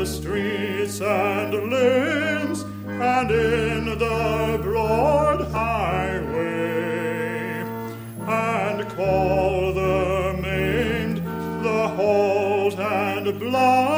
the streets and lanes, and in the broad highway, and call the maimed, the halt, and blind.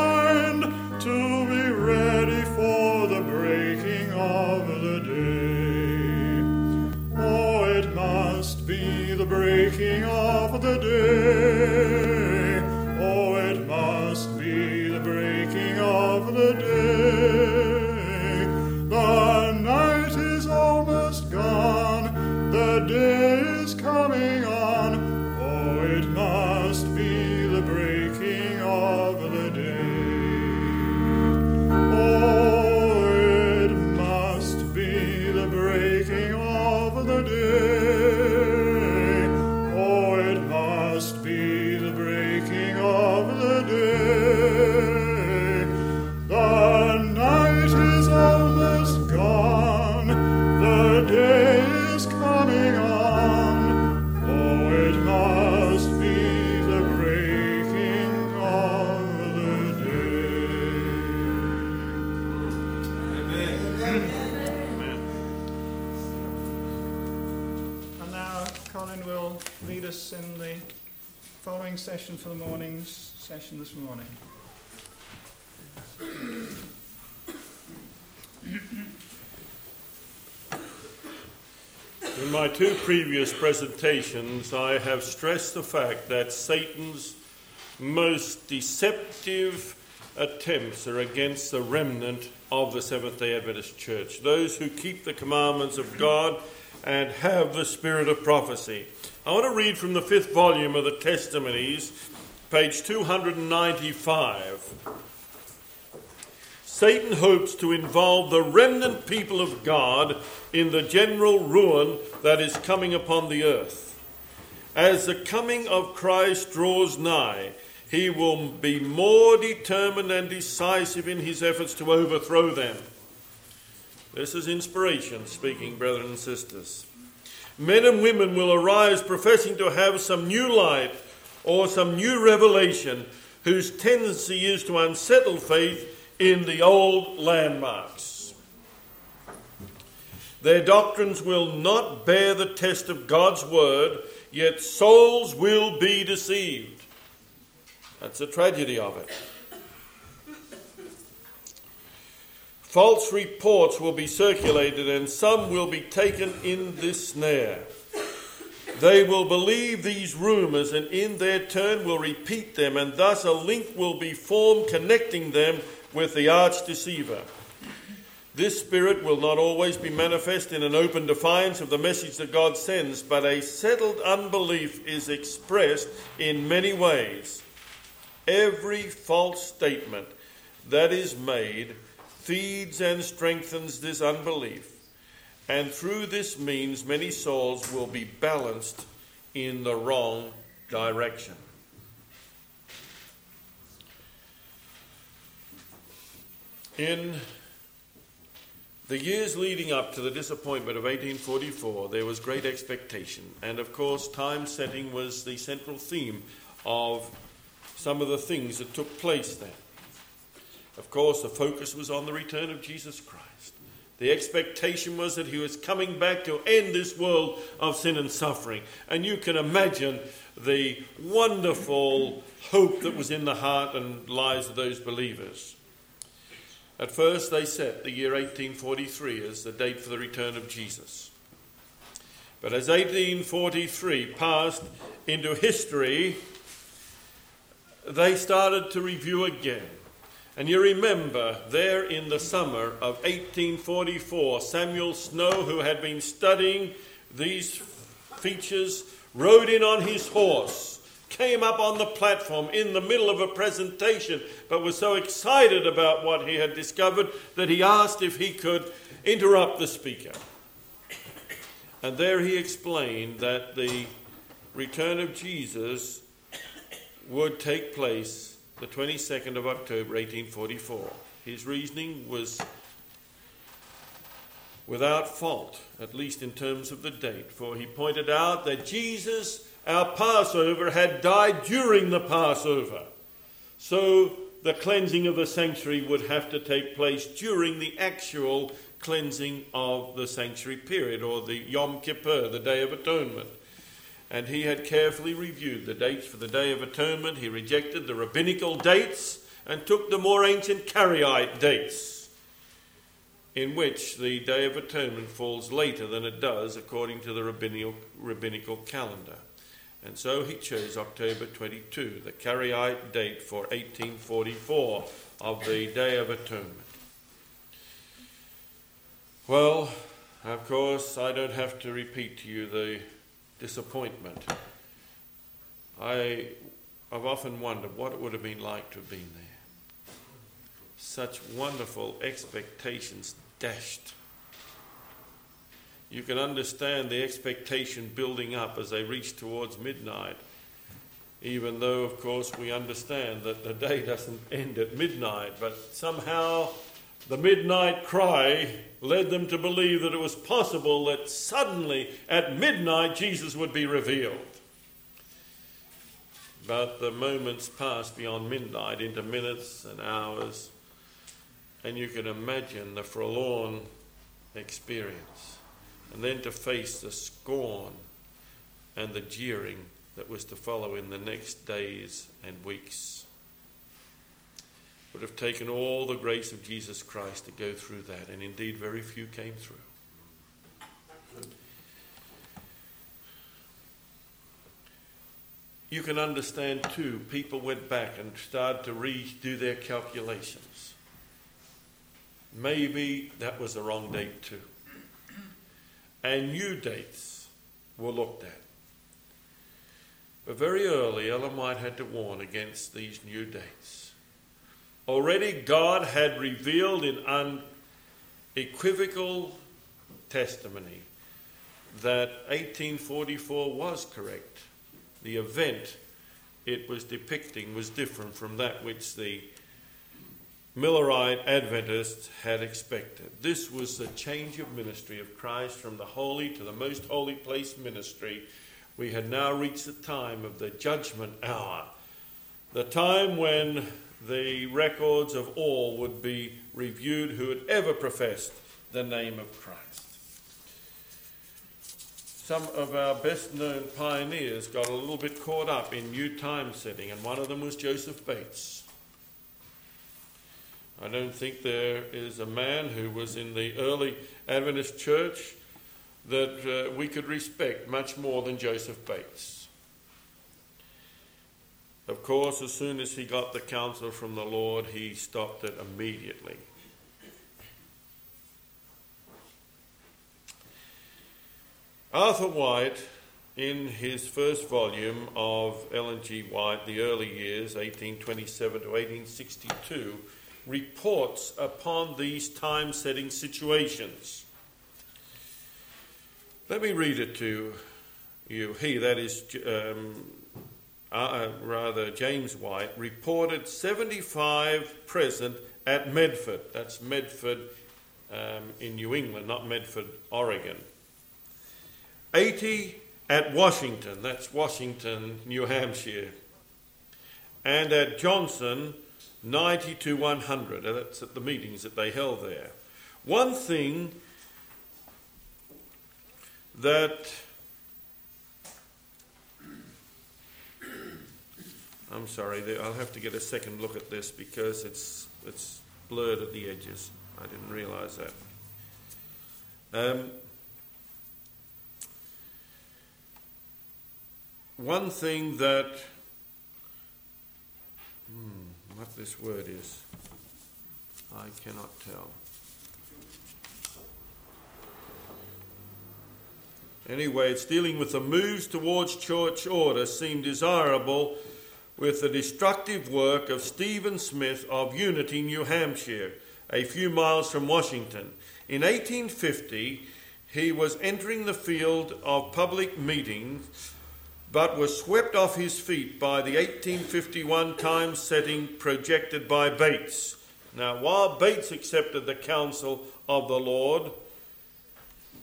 session for the morning's session this morning. In my two previous presentations, I have stressed the fact that Satan's most deceptive attempts are against the remnant of the Seventh day Adventist Church, those who keep the commandments of God and have the spirit of prophecy. I want to read from the fifth volume of the Testimonies, page 295. Satan hopes to involve the remnant people of God in the general ruin that is coming upon the earth. As the coming of Christ draws nigh, he will be more determined and decisive in his efforts to overthrow them. This is inspiration speaking, brethren and sisters men and women will arise professing to have some new light or some new revelation whose tendency is to unsettle faith in the old landmarks. Their doctrines will not bear the test of God's word, yet souls will be deceived. That's the tragedy of it. False reports will be circulated, and some will be taken in this snare. They will believe these rumors and in their turn will repeat them, and thus a link will be formed connecting them with the arch deceiver. This spirit will not always be manifest in an open defiance of the message that God sends, but a settled unbelief is expressed in many ways. Every false statement that is made feeds and strengthens this unbelief. And through this means, many souls will be balanced in the wrong direction. In the years leading up to the disappointment of 1844, there was great expectation. And of course, time setting was the central theme of some of the things that took place then. Of course, the focus was on the return of Jesus Christ. The expectation was that he was coming back to end this world of sin and suffering. And you can imagine the wonderful hope that was in the heart and lives of those believers. At first, they set the year 1843 as the date for the return of Jesus. But as 1843 passed into history, they started to review again. And you remember there in the summer of 1844, Samuel Snow, who had been studying these features, rode in on his horse, came up on the platform in the middle of a presentation, but was so excited about what he had discovered that he asked if he could interrupt the speaker. And there he explained that the return of Jesus would take place the 22nd of October 1844. His reasoning was without fault, at least in terms of the date, for he pointed out that Jesus, our Passover, had died during the Passover. So the cleansing of the sanctuary would have to take place during the actual cleansing of the sanctuary period, or the Yom Kippur, the Day of Atonement and he had carefully reviewed the dates for the Day of Atonement. He rejected the rabbinical dates and took the more ancient Karaite dates, in which the Day of Atonement falls later than it does according to the rabbinical, rabbinical calendar. And so he chose October 22, the Karaite date for 1844 of the Day of Atonement. Well, of course, I don't have to repeat to you the disappointment. I, I've often wondered what it would have been like to have been there. Such wonderful expectations dashed. You can understand the expectation building up as they reach towards midnight, even though, of course, we understand that the day doesn't end at midnight, but somehow the midnight cry led them to believe that it was possible that suddenly at midnight Jesus would be revealed. But the moments passed beyond midnight into minutes and hours, and you can imagine the forlorn experience. And then to face the scorn and the jeering that was to follow in the next days and weeks would have taken all the grace of Jesus Christ to go through that, and indeed, very few came through. You can understand too, people went back and started to redo their calculations. Maybe that was the wrong date too. And new dates were looked at. But very early, Ellen White had to warn against these new dates. Already God had revealed in unequivocal testimony that 1844 was correct. The event it was depicting was different from that which the Millerite Adventists had expected. This was the change of ministry of Christ from the holy to the most holy place ministry. We had now reached the time of the judgment hour, the time when the records of all would be reviewed who had ever professed the name of Christ. Some of our best known pioneers got a little bit caught up in new time setting, and one of them was Joseph Bates. I don't think there is a man who was in the early Adventist church that uh, we could respect much more than Joseph Bates. Of course, as soon as he got the counsel from the Lord, he stopped it immediately. Arthur White, in his first volume of Ellen G. White, The Early Years, 1827 to 1862, reports upon these time setting situations. Let me read it to you. He, that is, um, uh, uh, rather James White, reported 75 present at Medford. That's Medford um, in New England, not Medford, Oregon. 80 at Washington, that's Washington, New Hampshire. And at Johnson, 90 to 100. That's at the meetings that they held there. One thing that I'm sorry, I'll have to get a second look at this because it's it's blurred at the edges. I didn't realise that. Um, one thing that hmm, what this word is, I cannot tell. Anyway, it's dealing with the moves towards church order seem desirable with the destructive work of Stephen Smith of Unity, New Hampshire, a few miles from Washington. In 1850, he was entering the field of public meetings but was swept off his feet by the 1851 time setting projected by Bates. Now, while Bates accepted the counsel of the Lord,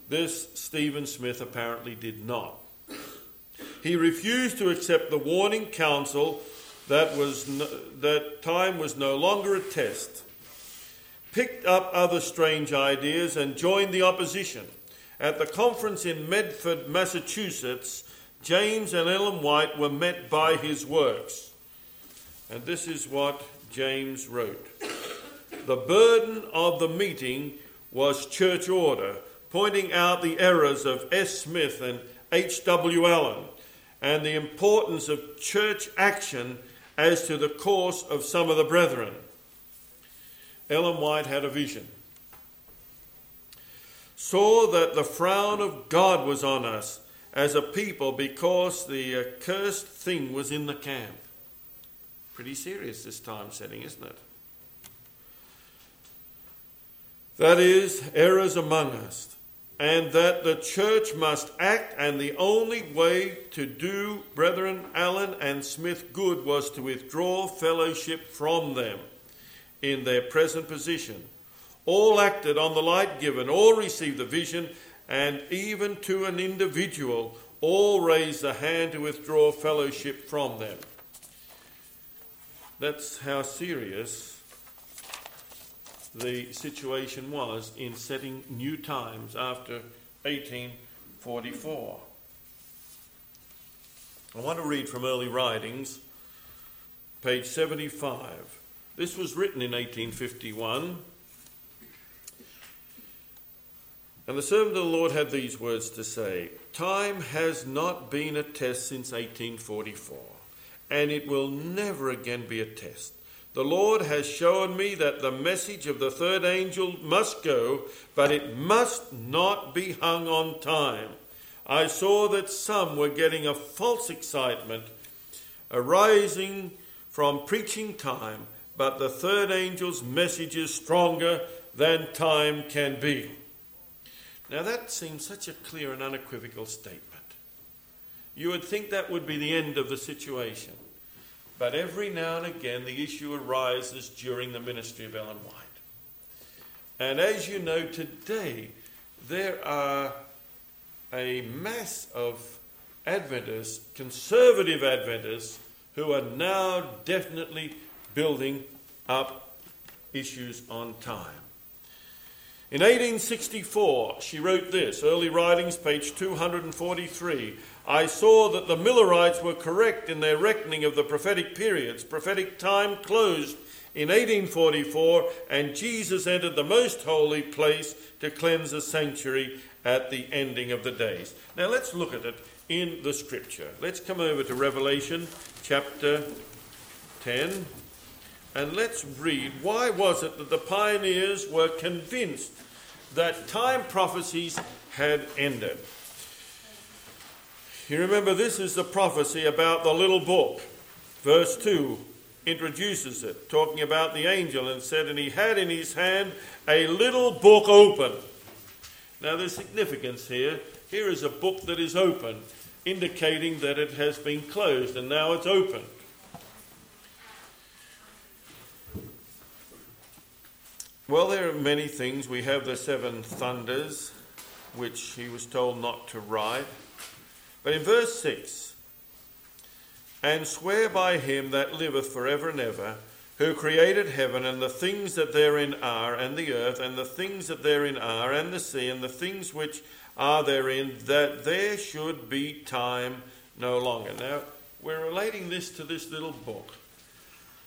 this Stephen Smith apparently did not. He refused to accept the warning counsel that, was no, that time was no longer a test, picked up other strange ideas, and joined the opposition. At the conference in Medford, Massachusetts, James and Ellen White were met by his works. And this is what James wrote The burden of the meeting was church order, pointing out the errors of S. Smith and H. W. Allen and the importance of church action as to the course of some of the brethren. Ellen White had a vision. Saw that the frown of God was on us as a people because the accursed thing was in the camp. Pretty serious this time setting, isn't it? That is, errors among us, and that the church must act, and the only way to do Brethren Allen and Smith good was to withdraw fellowship from them in their present position. All acted on the light given, all received the vision, and even to an individual, all raised the hand to withdraw fellowship from them. That's how serious the situation was in setting new times after 1844. I want to read from early writings, page 75. This was written in 1851 And the servant of the Lord had these words to say Time has not been a test since 1844, and it will never again be a test. The Lord has shown me that the message of the third angel must go, but it must not be hung on time. I saw that some were getting a false excitement arising from preaching time, but the third angel's message is stronger than time can be. Now, that seems such a clear and unequivocal statement. You would think that would be the end of the situation. But every now and again, the issue arises during the ministry of Ellen White. And as you know, today, there are a mass of Adventists, conservative Adventists, who are now definitely building up issues on time. In 1864, she wrote this, Early Writings, page 243. I saw that the Millerites were correct in their reckoning of the prophetic periods. Prophetic time closed in 1844, and Jesus entered the most holy place to cleanse the sanctuary at the ending of the days. Now let's look at it in the scripture. Let's come over to Revelation chapter 10 and let's read why was it that the pioneers were convinced that time prophecies had ended. You remember, this is the prophecy about the little book. Verse 2 introduces it, talking about the angel, and said, And he had in his hand a little book open. Now, there's significance here. Here is a book that is open, indicating that it has been closed and now it's open. Well, there are many things. We have the seven thunders, which he was told not to write. But in verse 6, and swear by him that liveth for ever and ever, who created heaven and the things that therein are, and the earth, and the things that therein are, and the sea, and the things which are therein, that there should be time no longer. Now, we're relating this to this little book.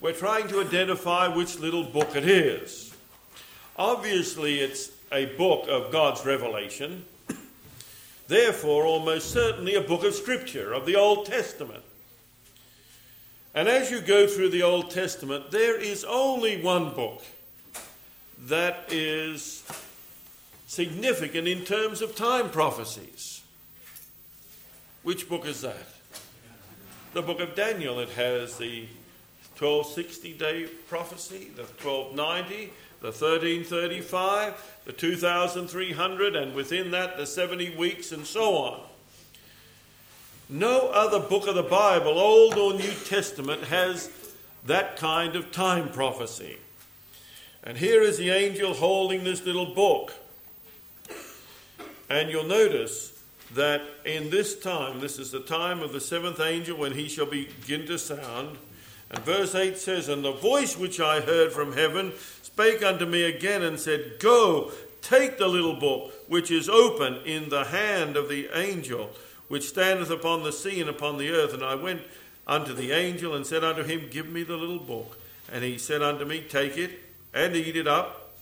We're trying to identify which little book it is. Obviously, it's a book of God's revelation, therefore, almost certainly a book of Scripture, of the Old Testament. And as you go through the Old Testament, there is only one book that is significant in terms of time prophecies. Which book is that? The book of Daniel. It has the 1260 day prophecy, the 1290, the 1335, the 2300, and within that the 70 weeks, and so on. No other book of the Bible, Old or New Testament, has that kind of time prophecy. And here is the angel holding this little book. And you'll notice that in this time, this is the time of the seventh angel when he shall begin to sound. And verse 8 says, And the voice which I heard from heaven spake unto me again and said, Go, take the little book which is open in the hand of the angel which standeth upon the sea and upon the earth. And I went unto the angel and said unto him, Give me the little book. And he said unto me, Take it and eat it up,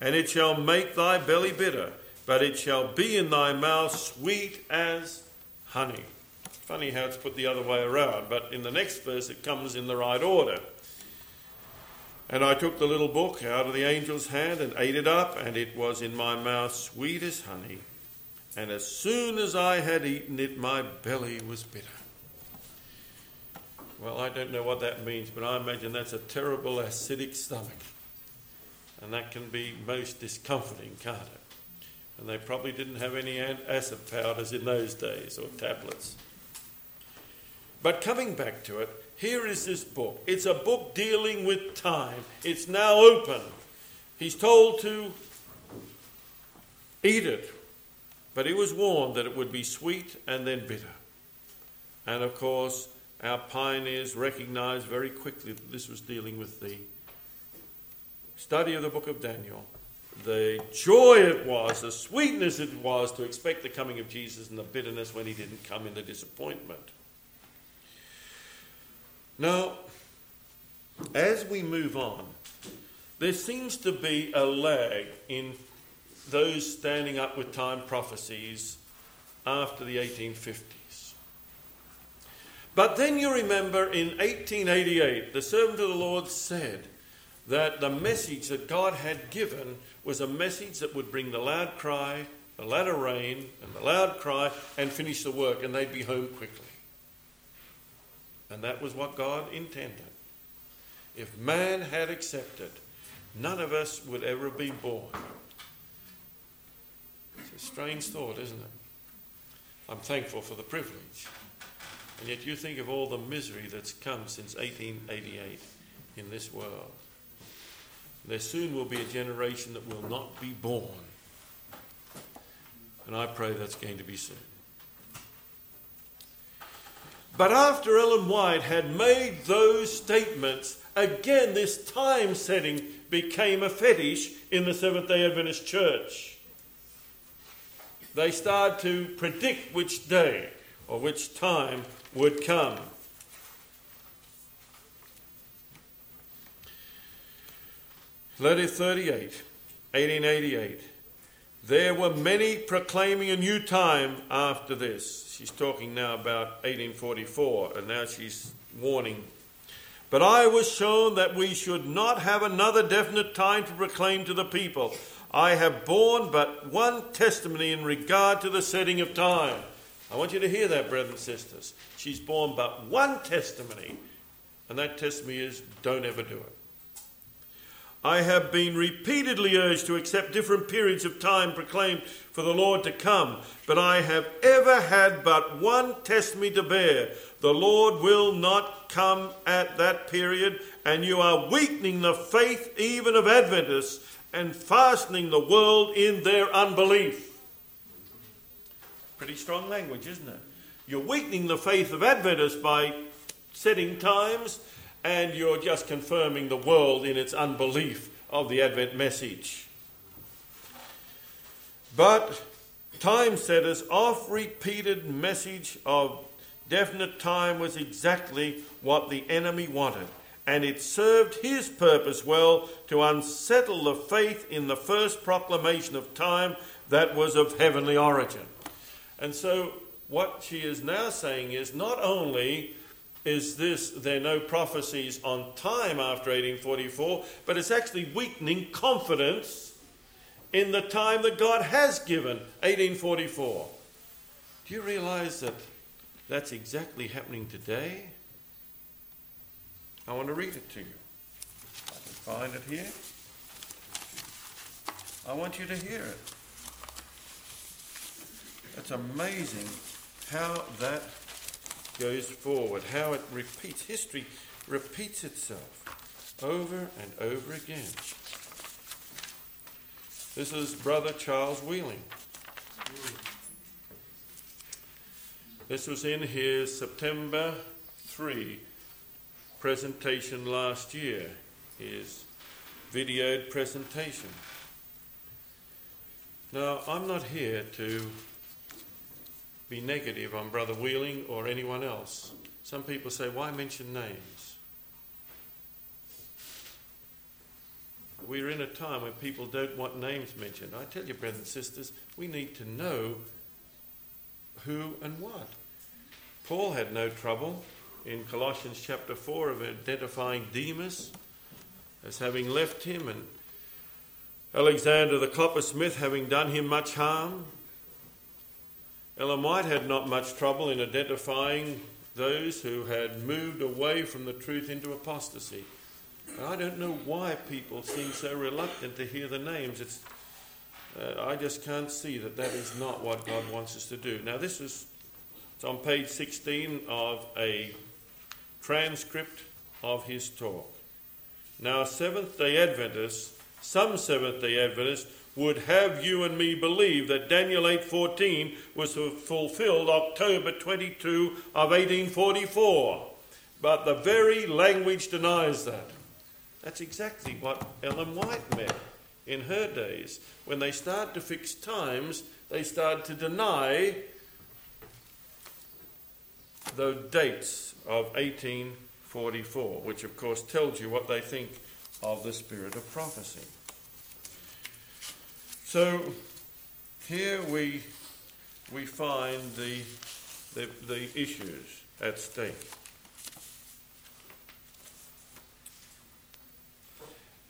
and it shall make thy belly bitter, but it shall be in thy mouth sweet as honey. Funny how it's put the other way around, but in the next verse it comes in the right order. And I took the little book out of the angel's hand and ate it up, and it was in my mouth sweet as honey. And as soon as I had eaten it, my belly was bitter. Well, I don't know what that means, but I imagine that's a terrible acidic stomach. And that can be most discomforting, can't it? And they probably didn't have any acid powders in those days or tablets. But coming back to it, here is this book. It's a book dealing with time. It's now open. He's told to eat it, but he was warned that it would be sweet and then bitter. And of course, our pioneers recognized very quickly that this was dealing with the study of the book of Daniel. The joy it was, the sweetness it was to expect the coming of Jesus, and the bitterness when he didn't come in the disappointment. Now, as we move on, there seems to be a lag in those standing up with time prophecies after the 1850s. But then you remember in 1888, the servant of the Lord said that the message that God had given was a message that would bring the loud cry, the latter rain, and the loud cry and finish the work, and they'd be home quickly. And that was what God intended. If man had accepted, none of us would ever be born. It's a strange thought, isn't it? I'm thankful for the privilege. And yet you think of all the misery that's come since 1888 in this world. There soon will be a generation that will not be born. And I pray that's going to be soon. But after Ellen White had made those statements again, this time setting became a fetish in the Seventh day Adventist church. They started to predict which day or which time would come. Letter 38, 1888. There were many proclaiming a new time after this. She's talking now about 1844, and now she's warning. But I was shown that we should not have another definite time to proclaim to the people. I have borne but one testimony in regard to the setting of time. I want you to hear that, brothers and sisters. She's borne but one testimony, and that testimony is don't ever do it. I have been repeatedly urged to accept different periods of time proclaimed for the Lord to come, but I have ever had but one testimony to bear. The Lord will not come at that period, and you are weakening the faith even of Adventists and fastening the world in their unbelief. Pretty strong language, isn't it? You're weakening the faith of Adventists by setting times and you're just confirming the world in its unbelief of the Advent message. But time setters' oft repeated message of definite time was exactly what the enemy wanted, and it served his purpose well to unsettle the faith in the first proclamation of time that was of heavenly origin. And so, what she is now saying is not only is this there are no prophecies on time after 1844, but it's actually weakening confidence in the time that God has given, 1844. Do you realize that that's exactly happening today? I want to read it to you. I can find it here. I want you to hear it. It's amazing how that goes forward, how it repeats. History repeats itself over and over again. This is Brother Charles Wheeling. This was in his September 3 presentation last year, his videoed presentation. Now, I'm not here to be negative on Brother Wheeling or anyone else. Some people say, why mention names? We're in a time when people don't want names mentioned. I tell you, brothers and sisters, we need to know who and what. Paul had no trouble in Colossians chapter 4 of identifying Demas as having left him and Alexander the coppersmith having done him much harm. Ellen White had not much trouble in identifying those who had moved away from the truth into apostasy. I don't know why people seem so reluctant to hear the names. It's, uh, I just can't see that that is not what God wants us to do. Now, this is it's on page 16 of a transcript of his talk. Now, Seventh day Adventists, some Seventh day Adventists, would have you and me believe that Daniel 8:14 was fulfilled October 22 of 1844. But the very language denies that. That's exactly what Ellen White meant in her days. When they started to fix times, they started to deny the dates of 1844, which of course tells you what they think of the spirit of prophecy. So here we, we find the, the, the issues at stake.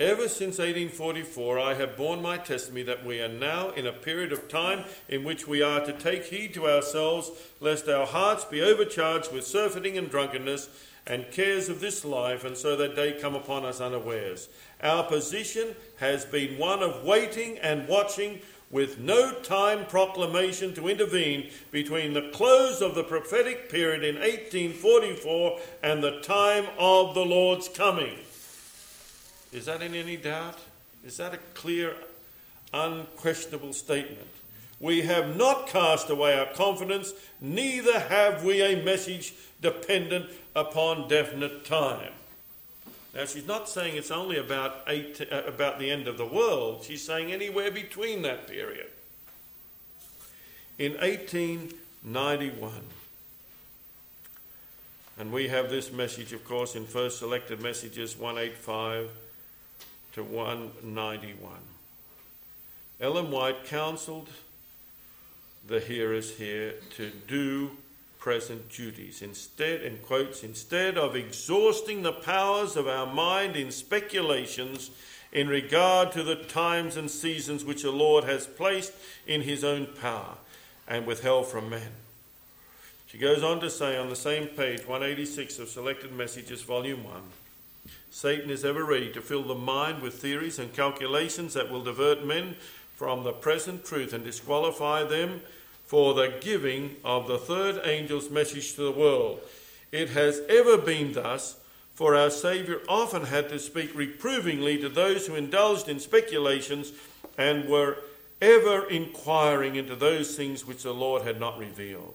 Ever since 1844, I have borne my testimony that we are now in a period of time in which we are to take heed to ourselves, lest our hearts be overcharged with surfeiting and drunkenness and cares of this life, and so that day come upon us unawares. Our position has been one of waiting and watching with no time proclamation to intervene between the close of the prophetic period in 1844 and the time of the Lord's coming. Is that in any doubt? Is that a clear, unquestionable statement? We have not cast away our confidence, neither have we a message dependent upon definite time. Now, she's not saying it's only about, eight, uh, about the end of the world, she's saying anywhere between that period. In 1891, and we have this message, of course, in First Selected Messages 185 to 191. Ellen White counseled the hearers here to do present duties. Instead, in quotes, instead of exhausting the powers of our mind in speculations in regard to the times and seasons which the Lord has placed in his own power and withheld from men. She goes on to say on the same page, 186 of Selected Messages, Volume 1 Satan is ever ready to fill the mind with theories and calculations that will divert men from the present truth and disqualify them for the giving of the third angel's message to the world. It has ever been thus, for our Saviour often had to speak reprovingly to those who indulged in speculations and were ever inquiring into those things which the Lord had not revealed.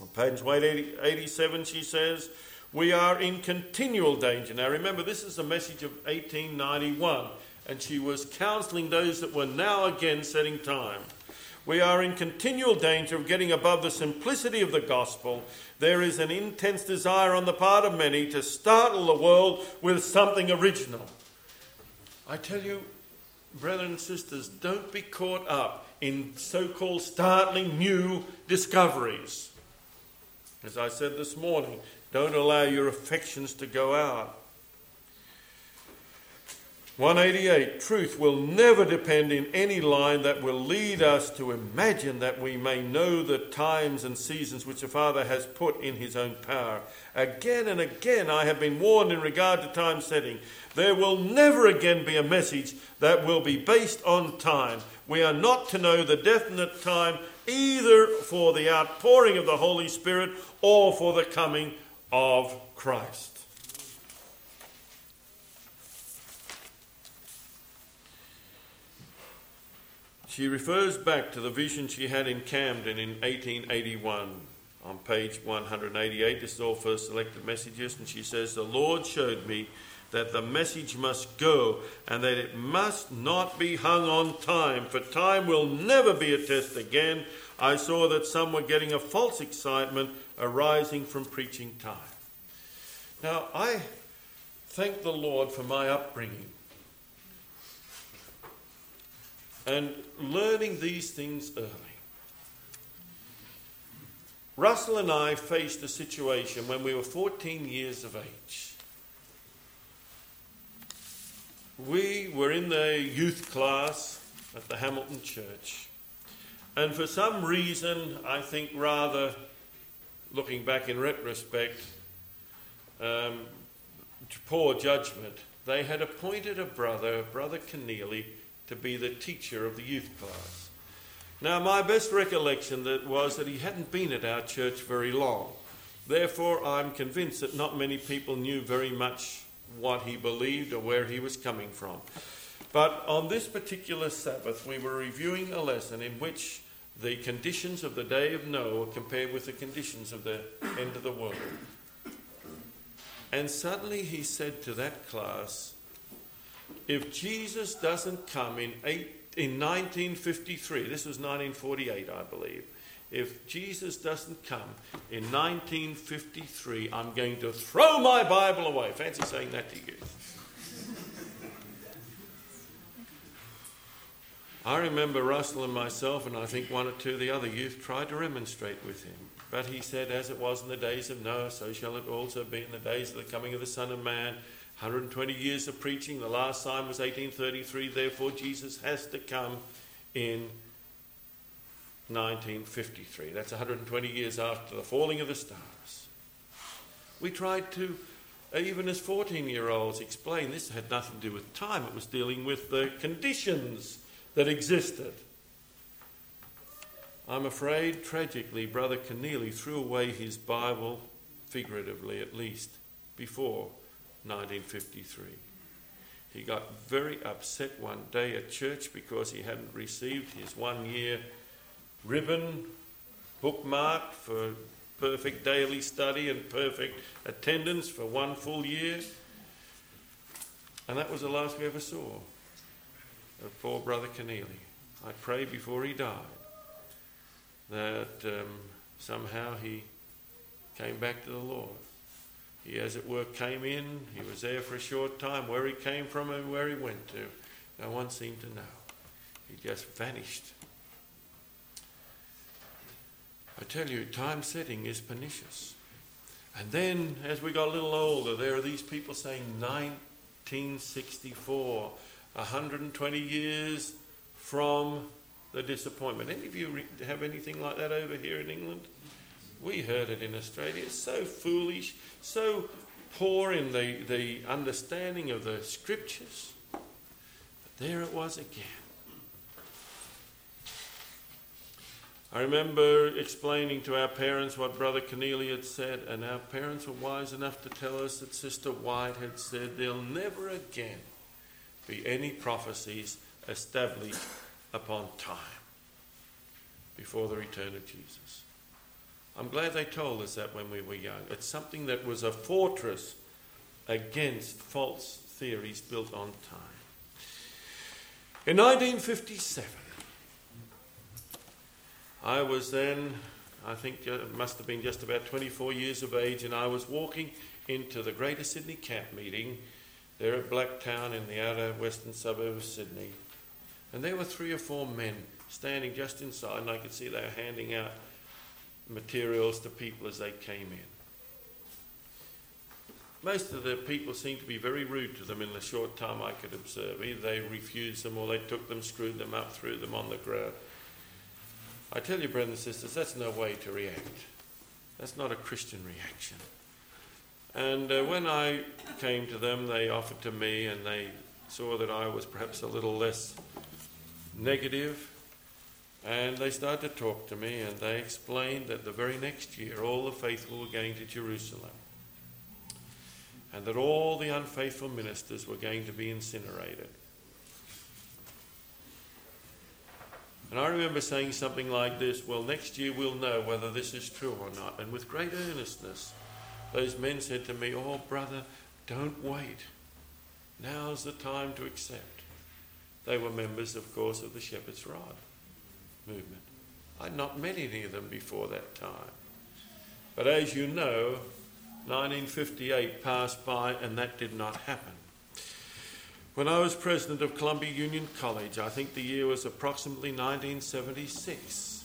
On page 187, she says, We are in continual danger. Now remember, this is a message of 1891, and she was counseling those that were now again setting time. We are in continual danger of getting above the simplicity of the gospel. There is an intense desire on the part of many to startle the world with something original. I tell you, brethren and sisters, don't be caught up in so called startling new discoveries. As I said this morning, don't allow your affections to go out. 188 Truth will never depend in any line that will lead us to imagine that we may know the times and seasons which the Father has put in His own power. Again and again, I have been warned in regard to time setting. There will never again be a message that will be based on time. We are not to know the definite time either for the outpouring of the Holy Spirit or for the coming of Christ. She refers back to the vision she had in Camden in 1881 on page 188. This is all first selected messages, and she says, The Lord showed me that the message must go and that it must not be hung on time, for time will never be a test again. I saw that some were getting a false excitement arising from preaching time. Now, I thank the Lord for my upbringing and learning these things early. Russell and I faced a situation when we were 14 years of age. We were in the youth class at the Hamilton Church, and for some reason, I think rather looking back in retrospect, um, poor judgment, they had appointed a brother, Brother Keneally, to be the teacher of the youth class. Now, my best recollection that was that he hadn't been at our church very long. Therefore, I'm convinced that not many people knew very much what he believed or where he was coming from. But on this particular Sabbath, we were reviewing a lesson in which the conditions of the day of Noah compared with the conditions of the end of the world. And suddenly he said to that class, if Jesus doesn't come in, eight, in 1953, this was 1948, I believe. If Jesus doesn't come in 1953, I'm going to throw my Bible away. Fancy saying that to you. I remember Russell and myself, and I think one or two of the other youth tried to remonstrate with him. But he said, As it was in the days of Noah, so shall it also be in the days of the coming of the Son of Man. 120 years of preaching. The last time was 1833. Therefore, Jesus has to come in 1953. That's 120 years after the falling of the stars. We tried to, uh, even as 14 year olds, explain this had nothing to do with time, it was dealing with the conditions that existed. I'm afraid, tragically, Brother Keneally threw away his Bible, figuratively at least, before 1953. He got very upset one day at church because he hadn't received his one year ribbon bookmark for perfect daily study and perfect attendance for one full year. And that was the last we ever saw of poor Brother Keneally. I prayed before he died that um, somehow he came back to the Lord. He, as it were, came in, he was there for a short time. Where he came from and where he went to, no one seemed to know. He just vanished. I tell you, time setting is pernicious. And then, as we got a little older, there are these people saying 1964, 120 years from the disappointment. Any of you have anything like that over here in England? We heard it in Australia. So foolish, so poor in the, the understanding of the scriptures. But there it was again. I remember explaining to our parents what Brother Keneally had said, and our parents were wise enough to tell us that Sister White had said there'll never again be any prophecies established upon time before the return of Jesus. I'm glad they told us that when we were young. It's something that was a fortress against false theories built on time. In 1957, I was then, I think it must have been just about 24 years of age, and I was walking into the Greater Sydney Camp meeting there at Blacktown in the outer western suburb of Sydney. And there were three or four men standing just inside, and I could see they were handing out materials to people as they came in. Most of the people seemed to be very rude to them in the short time I could observe. Either they refused them or they took them, screwed them up, threw them on the ground. I tell you, brothers and sisters, that's no way to react. That's not a Christian reaction. And uh, when I came to them, they offered to me and they saw that I was perhaps a little less negative. And they started to talk to me and they explained that the very next year all the faithful were going to Jerusalem. And that all the unfaithful ministers were going to be incinerated. And I remember saying something like this well, next year we'll know whether this is true or not. And with great earnestness, those men said to me, Oh, brother, don't wait. Now's the time to accept. They were members, of course, of the Shepherd's Rod movement. I'd not met any of them before that time. But as you know, 1958 passed by and that did not happen. When I was president of Columbia Union College, I think the year was approximately 1976,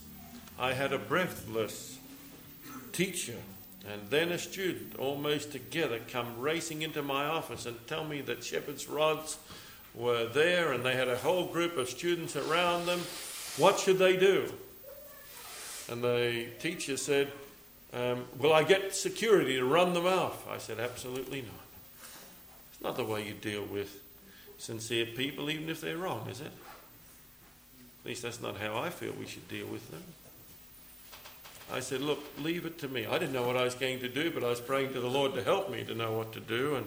I had a breathless teacher and then a student almost together come racing into my office and tell me that Shepherd's Rods were there and they had a whole group of students around them. What should they do? And the teacher said, um, Will I get security to run them off? I said, Absolutely not. It's not the way you deal with sincere people, even if they're wrong, is it? At least that's not how I feel we should deal with them. I said, Look, leave it to me. I didn't know what I was going to do, but I was praying to the Lord to help me to know what to do. And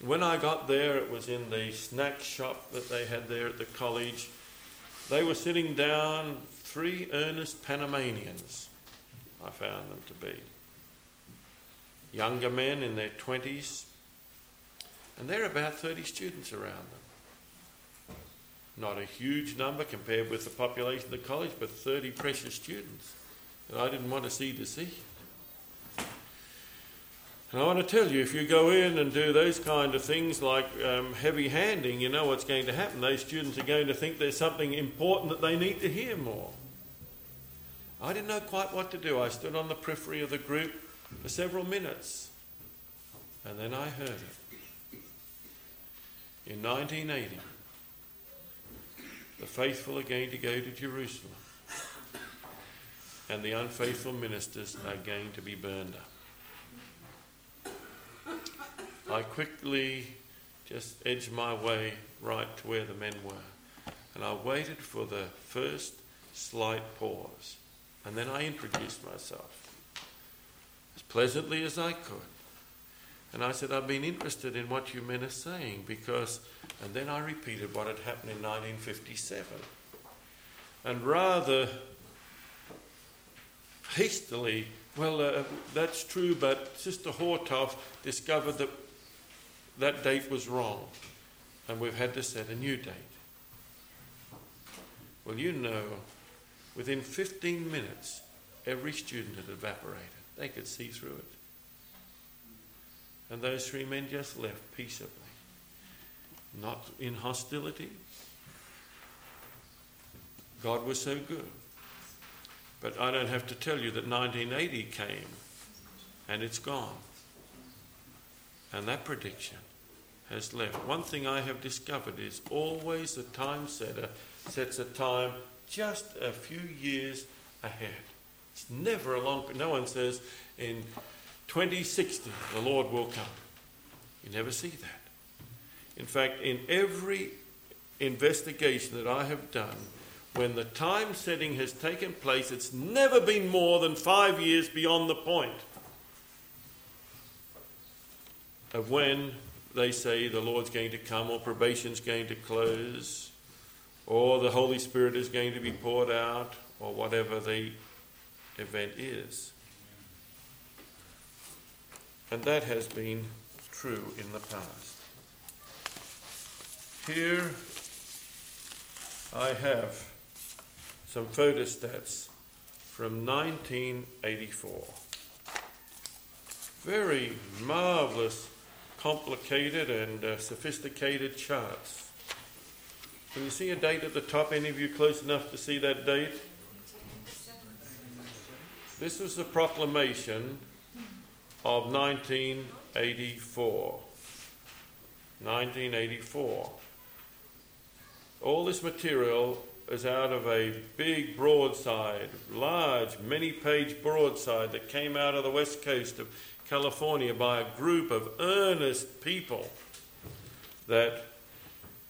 when I got there, it was in the snack shop that they had there at the college. They were sitting down, three earnest Panamanians, I found them to be. Younger men in their 20s, and there are about 30 students around them. Not a huge number compared with the population of the college, but 30 precious students that I didn't want to see to see. And I want to tell you, if you go in and do those kind of things like um, heavy handing, you know what's going to happen. Those students are going to think there's something important that they need to hear more. I didn't know quite what to do. I stood on the periphery of the group for several minutes, and then I heard it. In 1980, the faithful are going to go to Jerusalem and the unfaithful ministers are going to be burned up. I quickly just edged my way right to where the men were, and I waited for the first slight pause, and then I introduced myself as pleasantly as I could. And I said, I've been interested in what you men are saying because, and then I repeated what had happened in 1957. And rather hastily, well, uh, that's true, but Sister Houteff discovered that that date was wrong. and we've had to set a new date. Well, you know, within 15 minutes, every student had evaporated. They could see through it. And those three men just left peaceably, not in hostility. God was so good. But I don't have to tell you that 1980 came and it's gone. And that prediction has left. One thing I have discovered is always the time setter sets a time just a few years ahead. It's never a long. No one says in 2060 the Lord will come. You never see that. In fact, in every investigation that I have done, when the time setting has taken place, it's never been more than five years beyond the point of when they say the Lord's going to come, or probation's going to close, or the Holy Spirit is going to be poured out, or whatever the event is. And that has been true in the past. Here I have some photostats from 1984. Very marvelous complicated and uh, sophisticated charts. Can you see a date at the top? Any of you close enough to see that date? This was the proclamation of 1984. 1984. All this material is out of a big broadside, large, many page broadside that came out of the west coast of California by a group of earnest people that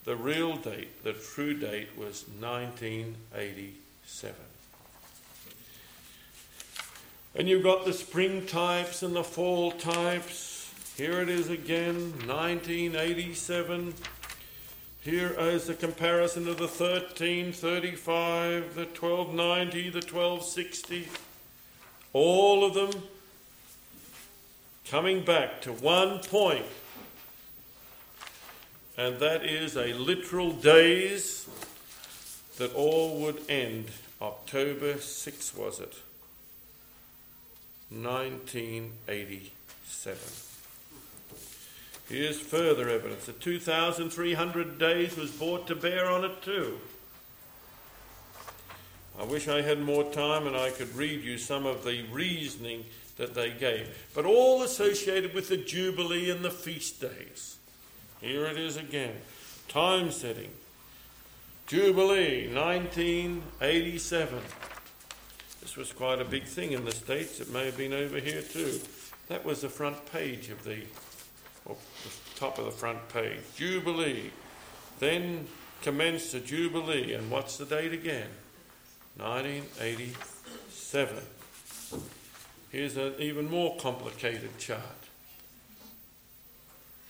the real date, the true date, was 1987. And you've got the spring types and the fall types. Here it is again, 1987. Here is a comparison of the 1335, the 1290, the 1260. All of them coming back to one point, and that is a literal days that all would end October 6, was it? 1987. Here's further evidence. The 2,300 days was brought to bear on it too. I wish I had more time and I could read you some of the reasoning that they gave, but all associated with the Jubilee and the feast days. Here it is again time setting. Jubilee 1987. This was quite a big thing in the States. It may have been over here too. That was the front page of the, or the top of the front page. Jubilee. Then commenced the Jubilee. And what's the date again? 1987. Here's an even more complicated chart.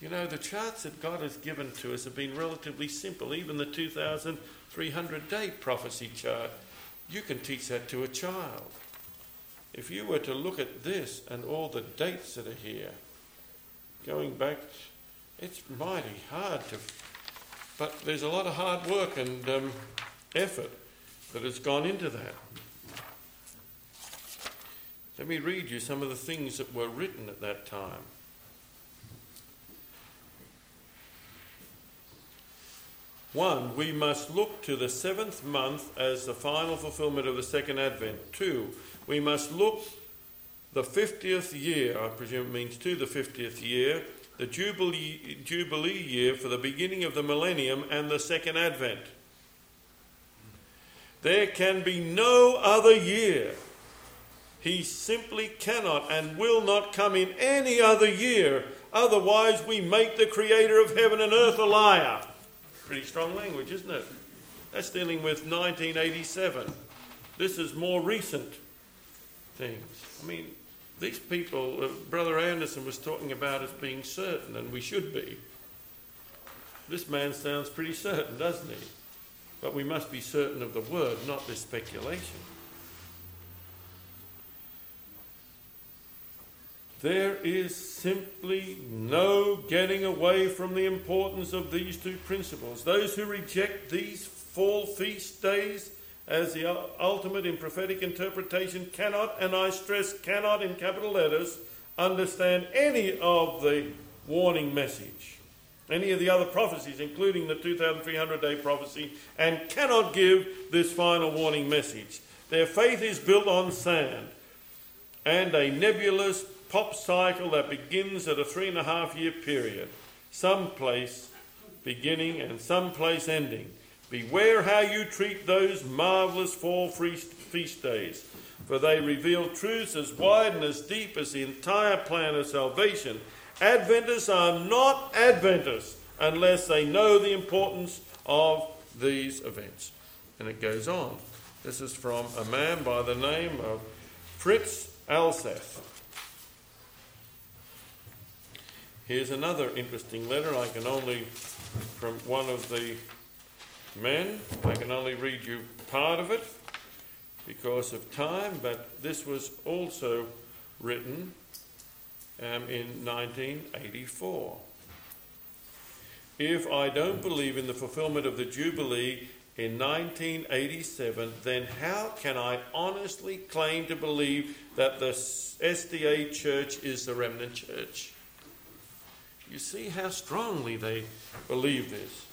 You know, the charts that God has given to us have been relatively simple. Even the 2,300 day prophecy chart, you can teach that to a child. If you were to look at this and all the dates that are here, going back, it's mighty hard to. But there's a lot of hard work and um, effort that has gone into that. Let me read you some of the things that were written at that time. One, we must look to the seventh month as the final fulfillment of the second advent. Two, we must look the 50th year, I presume it means to the 50th year, the Jubilee, Jubilee year for the beginning of the millennium and the second advent. There can be no other year he simply cannot and will not come in any other year. Otherwise, we make the creator of heaven and earth a liar. Pretty strong language, isn't it? That's dealing with 1987. This is more recent things. I mean, these people, uh, Brother Anderson was talking about as being certain, and we should be. This man sounds pretty certain, doesn't he? But we must be certain of the word, not this speculation. There is simply no getting away from the importance of these two principles. Those who reject these fall feast days as the ultimate in prophetic interpretation cannot, and I stress cannot in capital letters, understand any of the warning message, any of the other prophecies, including the 2300 day prophecy, and cannot give this final warning message. Their faith is built on sand and a nebulous pop cycle that begins at a three and a half year period, some place beginning and some place ending. Beware how you treat those marvelous fall feast days, for they reveal truths as wide and as deep as the entire plan of salvation. Adventists are not Adventists unless they know the importance of these events. And it goes on. This is from a man by the name of Fritz Alsath. Here's another interesting letter. I can only, from one of the men, I can only read you part of it because of time, but this was also written um, in 1984. If I don't believe in the fulfillment of the Jubilee in 1987, then how can I honestly claim to believe that the SDA church is the remnant church? You see how strongly they believe this.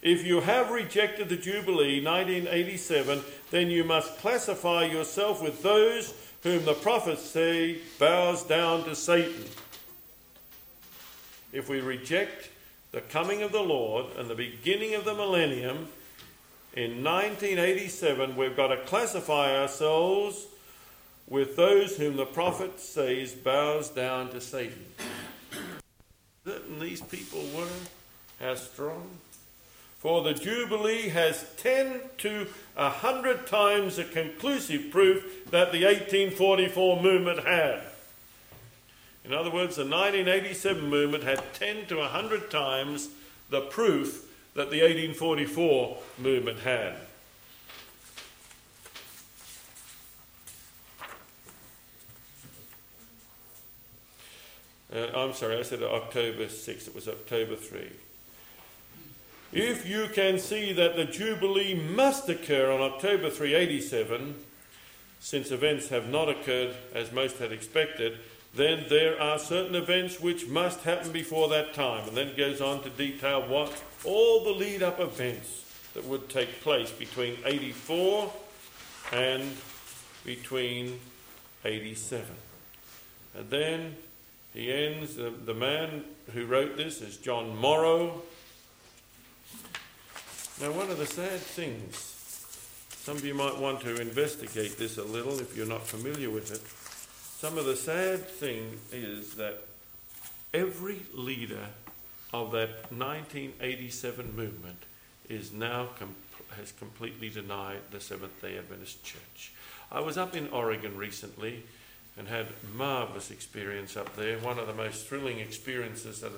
If you have rejected the Jubilee 1987, then you must classify yourself with those whom the prophets say bows down to Satan. If we reject the coming of the Lord and the beginning of the millennium in 1987, we've got to classify ourselves with those whom the prophet says bows down to Satan certain these people were, how strong. For the Jubilee has 10 to 100 times the conclusive proof that the 1844 movement had. In other words, the 1987 movement had 10 to 100 times the proof that the 1844 movement had. Uh, I'm sorry, I said October 6, it was October 3. If you can see that the Jubilee must occur on October 387, since events have not occurred as most had expected, then there are certain events which must happen before that time. And then goes on to detail what all the lead up events that would take place between 84 and between 87. And then he ends, the, the man who wrote this is John Morrow. Now, one of the sad things, some of you might want to investigate this a little if you're not familiar with it. Some of the sad thing is that every leader of that 1987 movement is now com- has completely denied the Seventh day Adventist Church. I was up in Oregon recently and had marvellous experience up there. One of the most thrilling experiences that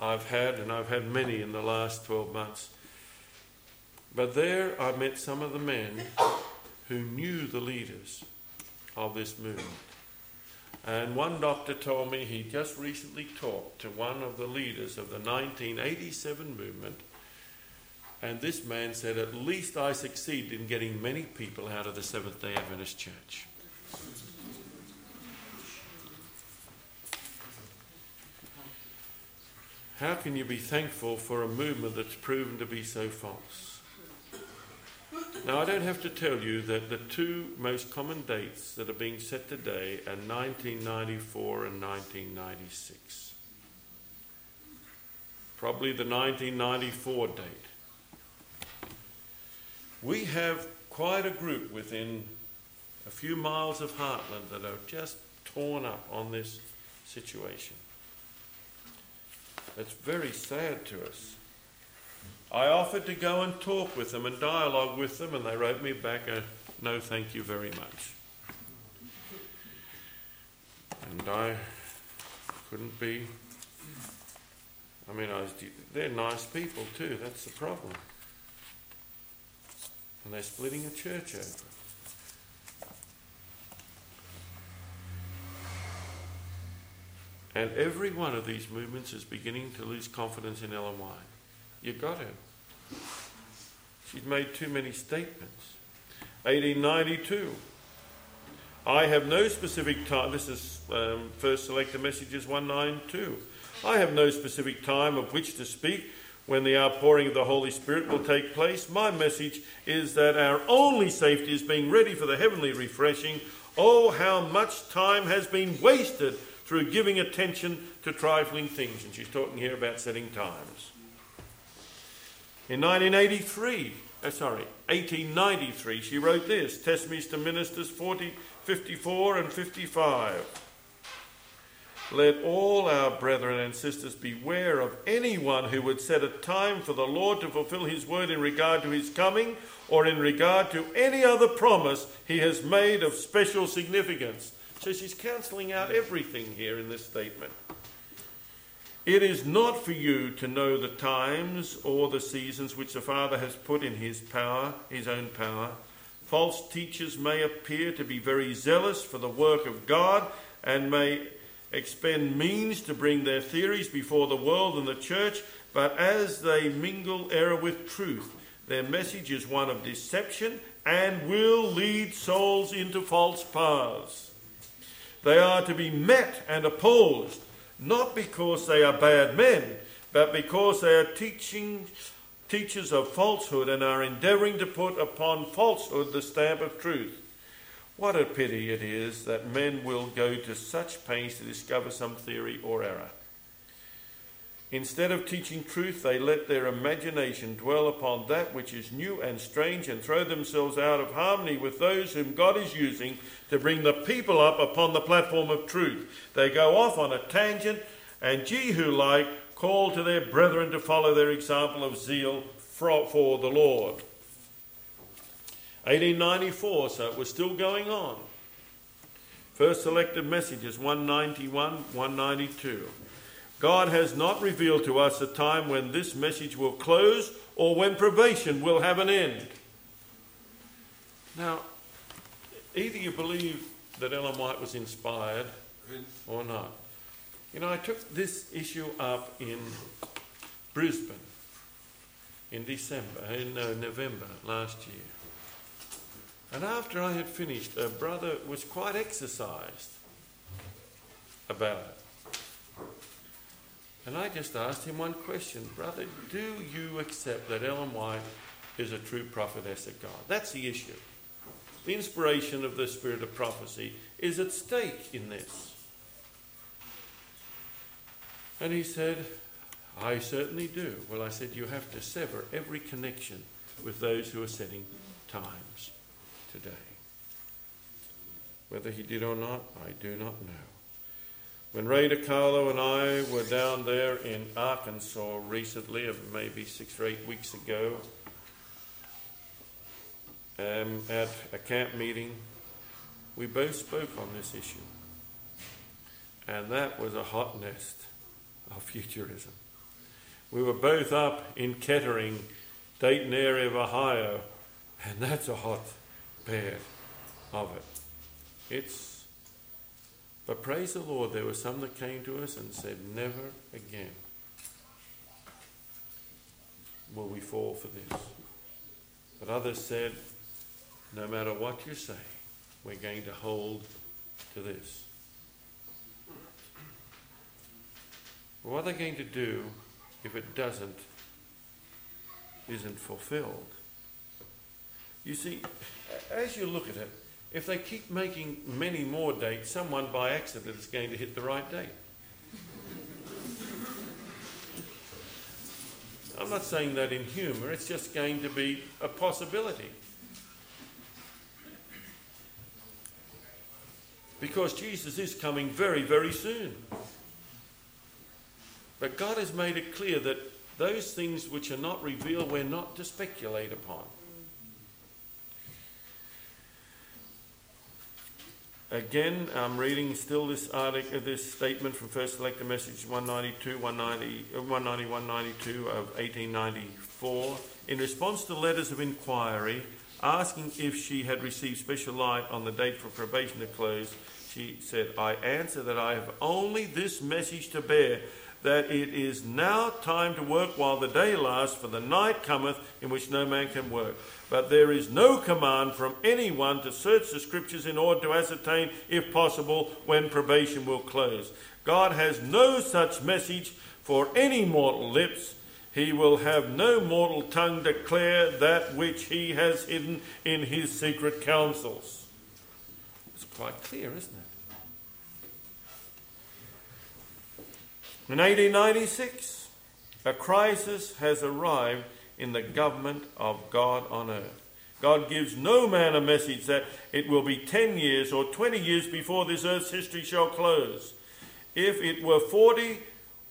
I've had, and I've had many in the last 12 months. But there I met some of the men who knew the leaders of this movement. And one doctor told me he just recently talked to one of the leaders of the 1987 movement. And this man said, At least I succeeded in getting many people out of the Seventh day Adventist Church. How can you be thankful for a movement that's proven to be so false? Now, I don't have to tell you that the two most common dates that are being set today are 1994 and 1996. Probably the 1994 date. We have quite a group within a few miles of Hartland that are just torn up on this situation. It's very sad to us. I offered to go and talk with them and dialogue with them, and they wrote me back a no, thank you very much. And I couldn't be. I mean, I was, they're nice people too, that's the problem. And they're splitting a church open. And every one of these movements is beginning to lose confidence in Ellen White. You've got to. She's made too many statements. 1892. I have no specific time. This is um, First Selected Messages 192. I have no specific time of which to speak when the outpouring of the Holy Spirit will take place. My message is that our only safety is being ready for the heavenly refreshing. Oh, how much time has been wasted through giving attention to trifling things. And she's talking here about setting times. In 1983, uh, sorry, 1893, she wrote this to Ministers 40, 54 and 55. Let all our brethren and sisters beware of anyone who would set a time for the Lord to fulfill his word in regard to his coming or in regard to any other promise he has made of special significance. So she's cancelling out everything here in this statement. It is not for you to know the times or the seasons which the Father has put in his power, his own power. False teachers may appear to be very zealous for the work of God and may expend means to bring their theories before the world and the church, but as they mingle error with truth, their message is one of deception and will lead souls into false paths. They are to be met and opposed not because they are bad men, but because they are teaching teachers of falsehood and are endeavoring to put upon falsehood the stamp of truth. What a pity it is that men will go to such pains to discover some theory or error. Instead of teaching truth, they let their imagination dwell upon that which is new and strange and throw themselves out of harmony with those whom God is using to bring the people up upon the platform of truth. They go off on a tangent and Jehu like call to their brethren to follow their example of zeal for, for the Lord. 1894, so it was still going on. First selected messages 191, 192. God has not revealed to us a time when this message will close or when probation will have an end. Now, either you believe that Ellen White was inspired or not. You know, I took this issue up in Brisbane in December, in uh, November last year. And after I had finished, a brother was quite exercised about it. And I just asked him one question Brother, do you accept that Ellen White is a true prophetess of God? That's the issue. The inspiration of the spirit of prophecy is at stake in this. And he said, I certainly do. Well, I said, you have to sever every connection with those who are setting times today. Whether he did or not, I do not know. When Ray DiCarlo and I were down there in Arkansas recently, maybe six or eight weeks ago, um, at a camp meeting, we both spoke on this issue. And that was a hot nest of futurism. We were both up in Kettering, Dayton area of Ohio, and that's a hot bed of it. It's but praise the Lord, there were some that came to us and said, Never again will we fall for this. But others said, No matter what you say, we're going to hold to this. what are they going to do if it doesn't, isn't fulfilled? You see, as you look at it, if they keep making many more dates, someone by accident is going to hit the right date. I'm not saying that in humour, it's just going to be a possibility. Because Jesus is coming very, very soon. But God has made it clear that those things which are not revealed, we're not to speculate upon. Again, I'm reading still this article, uh, this statement from First Selected Message 192, 190, uh, 190, 192 of 1894. In response to letters of inquiry asking if she had received special light on the date for probation to close, she said, I answer that I have only this message to bear that it is now time to work while the day lasts, for the night cometh in which no man can work. But there is no command from anyone to search the scriptures in order to ascertain, if possible, when probation will close. God has no such message for any mortal lips. He will have no mortal tongue declare that which he has hidden in his secret counsels. It's quite clear, isn't it? In 1896, a crisis has arrived in the government of God on earth. God gives no man a message that it will be 10 years or 20 years before this earth's history shall close. If it were 40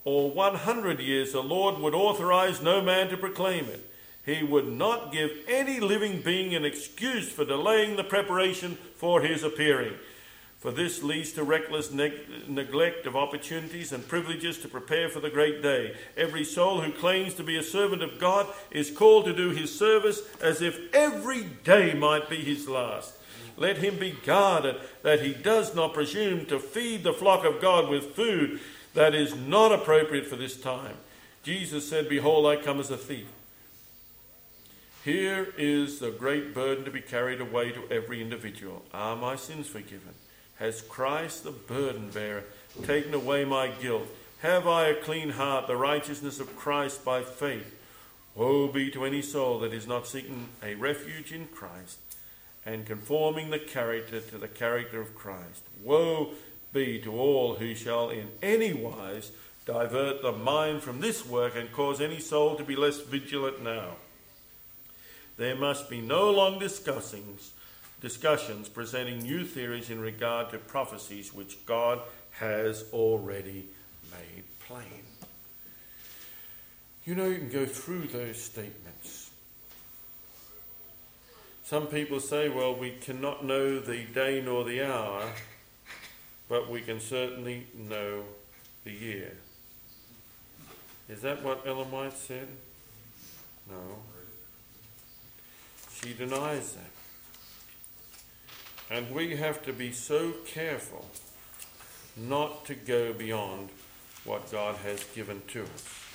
or 100 years, the Lord would authorize no man to proclaim it. He would not give any living being an excuse for delaying the preparation for his appearing for this leads to reckless neg- neglect of opportunities and privileges to prepare for the great day. Every soul who claims to be a servant of God is called to do his service as if every day might be his last. Let him be guarded that he does not presume to feed the flock of God with food that is not appropriate for this time. Jesus said, Behold, I come as a thief. Here is the great burden to be carried away to every individual. Are my sins forgiven? Has Christ, the burden bearer, taken away my guilt? Have I a clean heart, the righteousness of Christ by faith? Woe be to any soul that is not seeking a refuge in Christ and conforming the character to the character of Christ. Woe be to all who shall in any wise divert the mind from this work and cause any soul to be less vigilant now. There must be no long discussings discussions presenting new theories in regard to prophecies which God has already made plain. You know, you can go through those statements. Some people say, well, we cannot know the day nor the hour, but we can certainly know the year. Is that what Ellen White said? No. She denies that. And we have to be so careful not to go beyond what God has given to us.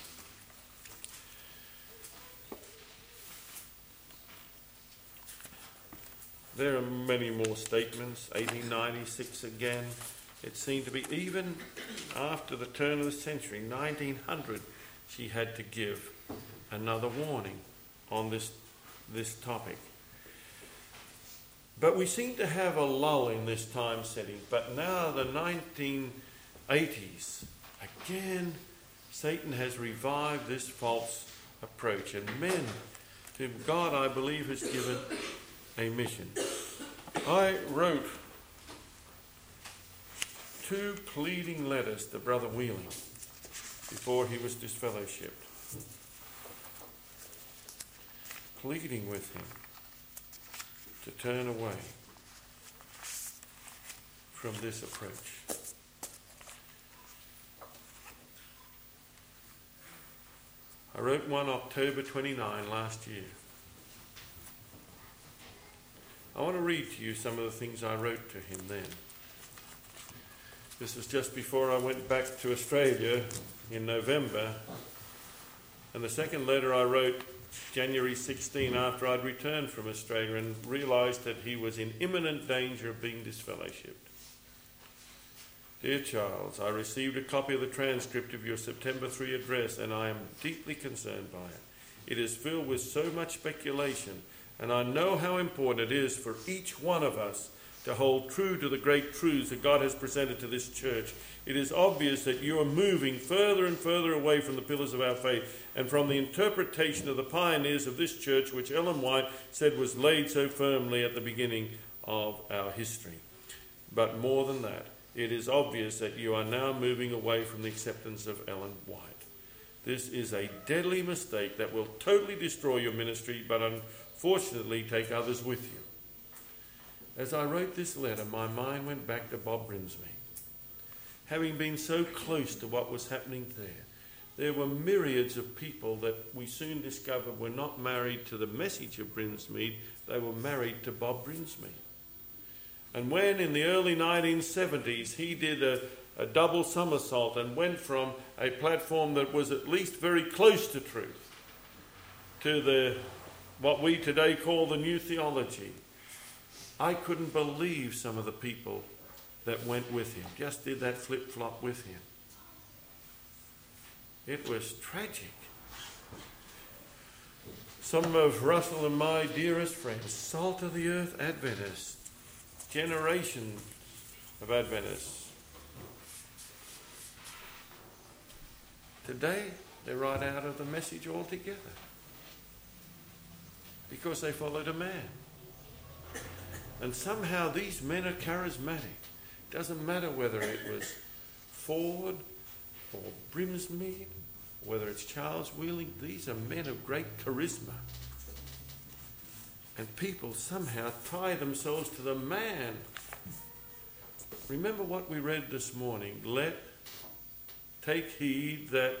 There are many more statements. 1896 again. It seemed to be even after the turn of the century, 1900, she had to give another warning on this, this topic. But we seem to have a lull in this time setting. But now, the 1980s, again, Satan has revived this false approach. And men, to God, I believe, has given a mission. I wrote two pleading letters to Brother Wheeling before he was disfellowshipped, pleading with him to turn away from this approach. I wrote one October 29 last year. I want to read to you some of the things I wrote to him then. This was just before I went back to Australia in November. And the second letter I wrote January 16 after I'd returned from Australia and realised that he was in imminent danger of being disfellowshipped. Dear Charles, I received a copy of the transcript of your September 3 address and I am deeply concerned by it. It is filled with so much speculation, and I know how important it is for each one of us to hold true to the great truths that God has presented to this church. It is obvious that you are moving further and further away from the pillars of our faith and from the interpretation of the pioneers of this church, which Ellen White said was laid so firmly at the beginning of our history. But more than that, it is obvious that you are now moving away from the acceptance of Ellen White. This is a deadly mistake that will totally destroy your ministry, but unfortunately take others with you. As I wrote this letter, my mind went back to Bob Brinsmead. Having been so close to what was happening there, there were myriads of people that we soon discovered were not married to the message of Brinsmead, they were married to Bob Brinsmead. And when in the early 1970s he did a, a double somersault and went from a platform that was at least very close to truth to the what we today call the new theology, I couldn't believe some of the people that went with him, just did that flip flop with him. It was tragic. Some of Russell and my dearest friends, salt of the earth Adventists, generation of Adventists. Today, they're right out of the message altogether because they followed a man. And somehow these men are charismatic. Doesn't matter whether it was Ford or Brinsmead, whether it's Charles Wheeling, these are men of great charisma. And people somehow tie themselves to the man. Remember what we read this morning. Let take heed that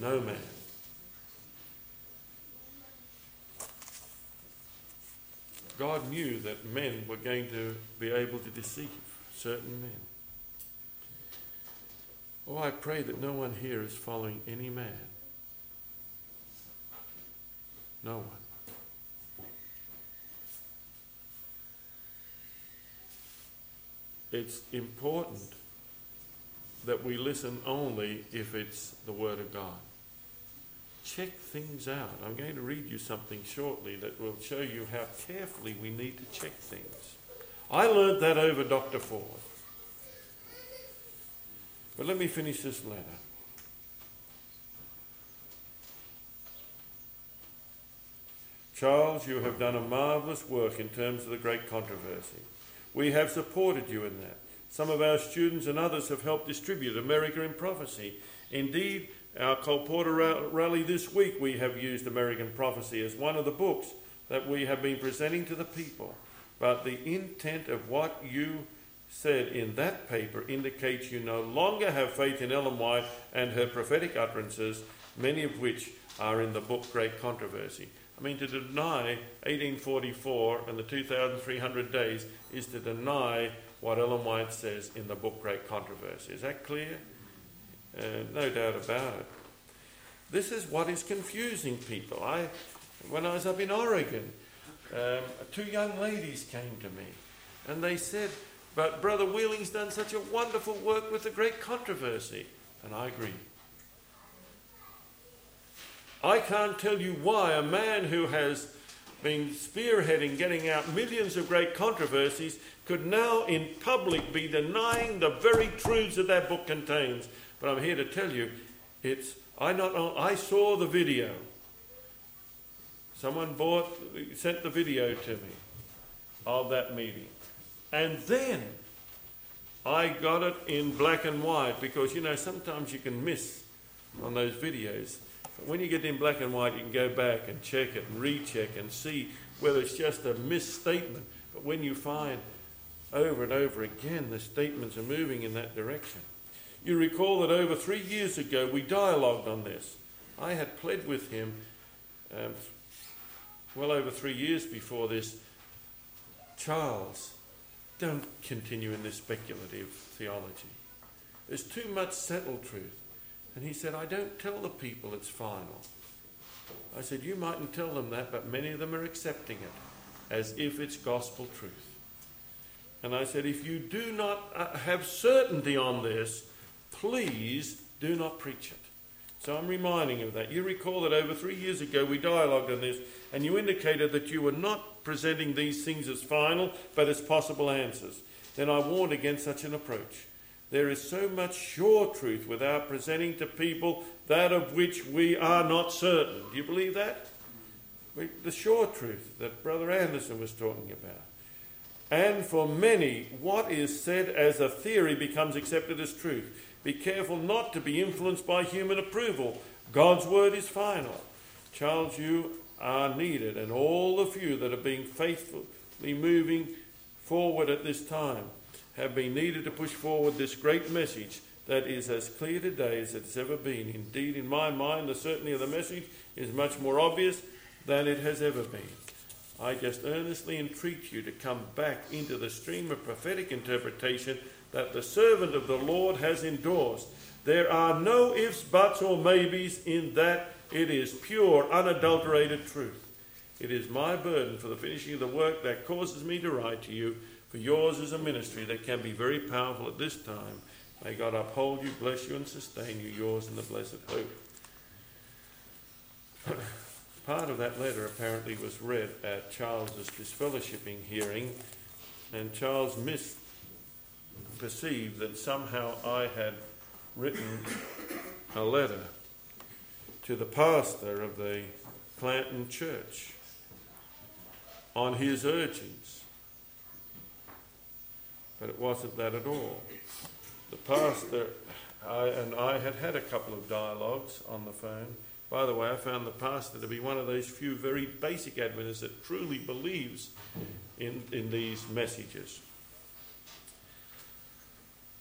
no man God knew that men were going to be able to deceive certain men. Oh, I pray that no one here is following any man. No one. It's important that we listen only if it's the Word of God check things out. I'm going to read you something shortly that will show you how carefully we need to check things. I learned that over Dr. Ford. But let me finish this letter. Charles, you have done a marvelous work in terms of the great controversy. We have supported you in that. Some of our students and others have helped distribute America in Prophecy. Indeed, our Colporteur rally this week, we have used America in Prophecy as one of the books that we have been presenting to the people. But the intent of what you said in that paper indicates you no longer have faith in Ellen White and her prophetic utterances, many of which are in the book Great Controversy. I mean, to deny 1844 and the 2,300 days is to deny what Ellen White says in the book Great Controversy. Is that clear? Uh, no doubt about it. This is what is confusing people. I, when I was up in Oregon, um, two young ladies came to me and they said, But Brother Wheeling's done such a wonderful work with the great controversy. And I agree. I can't tell you why a man who has been spearheading getting out millions of great controversies could now in public be denying the very truths that that book contains. But I'm here to tell you, it's I not I saw the video. Someone bought sent the video to me of that meeting. And then I got it in black and white because you know sometimes you can miss on those videos. But when you get in black and white, you can go back and check it and recheck and see whether it's just a misstatement. But when you find over and over again the statements are moving in that direction, you recall that over three years ago we dialogued on this. I had pled with him um, well over three years before this Charles, don't continue in this speculative theology. There's too much settled truth. And he said, I don't tell the people it's final. I said, You mightn't tell them that, but many of them are accepting it as if it's gospel truth. And I said, If you do not uh, have certainty on this, please do not preach it. So I'm reminding you of that. You recall that over three years ago we dialogued on this, and you indicated that you were not presenting these things as final, but as possible answers. Then I warned against such an approach. There is so much sure truth without presenting to people that of which we are not certain. Do you believe that? The sure truth that Brother Anderson was talking about. And for many, what is said as a theory becomes accepted as truth. Be careful not to be influenced by human approval. God's word is final. Charles, you are needed, and all the few that are being faithfully moving forward at this time have been needed to push forward this great message that is as clear today as it's ever been. Indeed, in my mind, the certainty of the message is much more obvious than it has ever been. I just earnestly entreat you to come back into the stream of prophetic interpretation that the servant of the Lord has endorsed. There are no ifs, buts, or maybes in that it is pure, unadulterated truth. It is my burden for the finishing of the work that causes me to write to you, for yours is a ministry that can be very powerful at this time. May God uphold you, bless you, and sustain you, yours in the blessed hope. Part of that letter apparently was read at Charles's disfellowshipping hearing, and Charles misperceived that somehow I had written a letter to the pastor of the Clanton Church on his urgings. But it wasn't that at all. The pastor I, and I had had a couple of dialogues on the phone by the way, I found the pastor to be one of those few very basic Adventists that truly believes in, in these messages.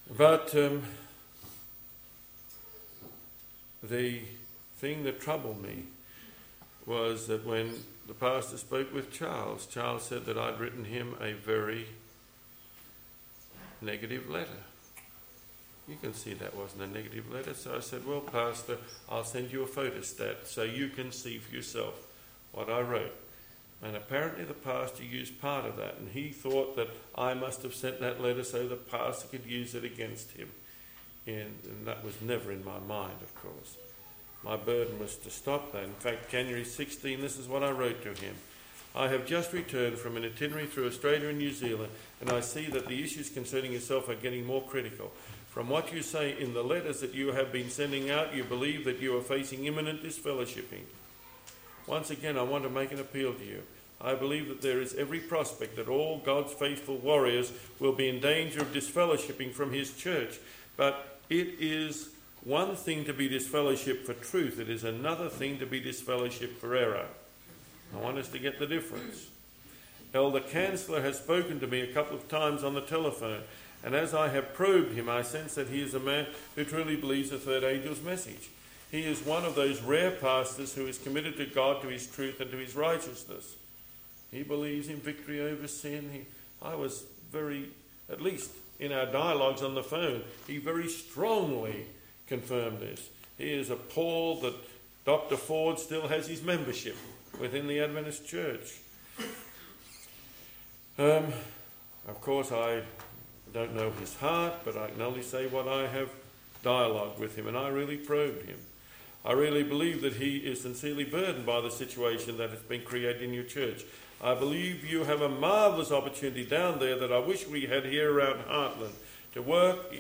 But um, the thing that troubled me was that when the pastor spoke with Charles, Charles said that I'd written him a very negative letter. You can see that wasn't a negative letter. So I said, Well, Pastor, I'll send you a photostat so you can see for yourself what I wrote. And apparently the pastor used part of that, and he thought that I must have sent that letter so the pastor could use it against him. And, and that was never in my mind, of course. My burden was to stop that. In fact, January 16, this is what I wrote to him. I have just returned from an itinerary through Australia and New Zealand, and I see that the issues concerning yourself are getting more critical. From what you say in the letters that you have been sending out, you believe that you are facing imminent disfellowshipping. Once again, I want to make an appeal to you. I believe that there is every prospect that all God's faithful warriors will be in danger of disfellowshipping from His church. But it is one thing to be disfellowship for truth, it is another thing to be disfellowship for error. I want us to get the difference. Elder Chancellor has spoken to me a couple of times on the telephone and as I have probed him, I sense that he is a man who truly believes the third angel's message. He is one of those rare pastors who is committed to God, to his truth, and to his righteousness. He believes in victory over sin. He, I was very, at least in our dialogues on the phone, he very strongly confirmed this. He is appalled that Dr. Ford still has his membership within the Adventist Church. Um, of course, I don't know his heart, but I can only say what I have dialogued with him, and I really probed him. I really believe that he is sincerely burdened by the situation that has been created in your church. I believe you have a marvelous opportunity down there that I wish we had here around Hartland to work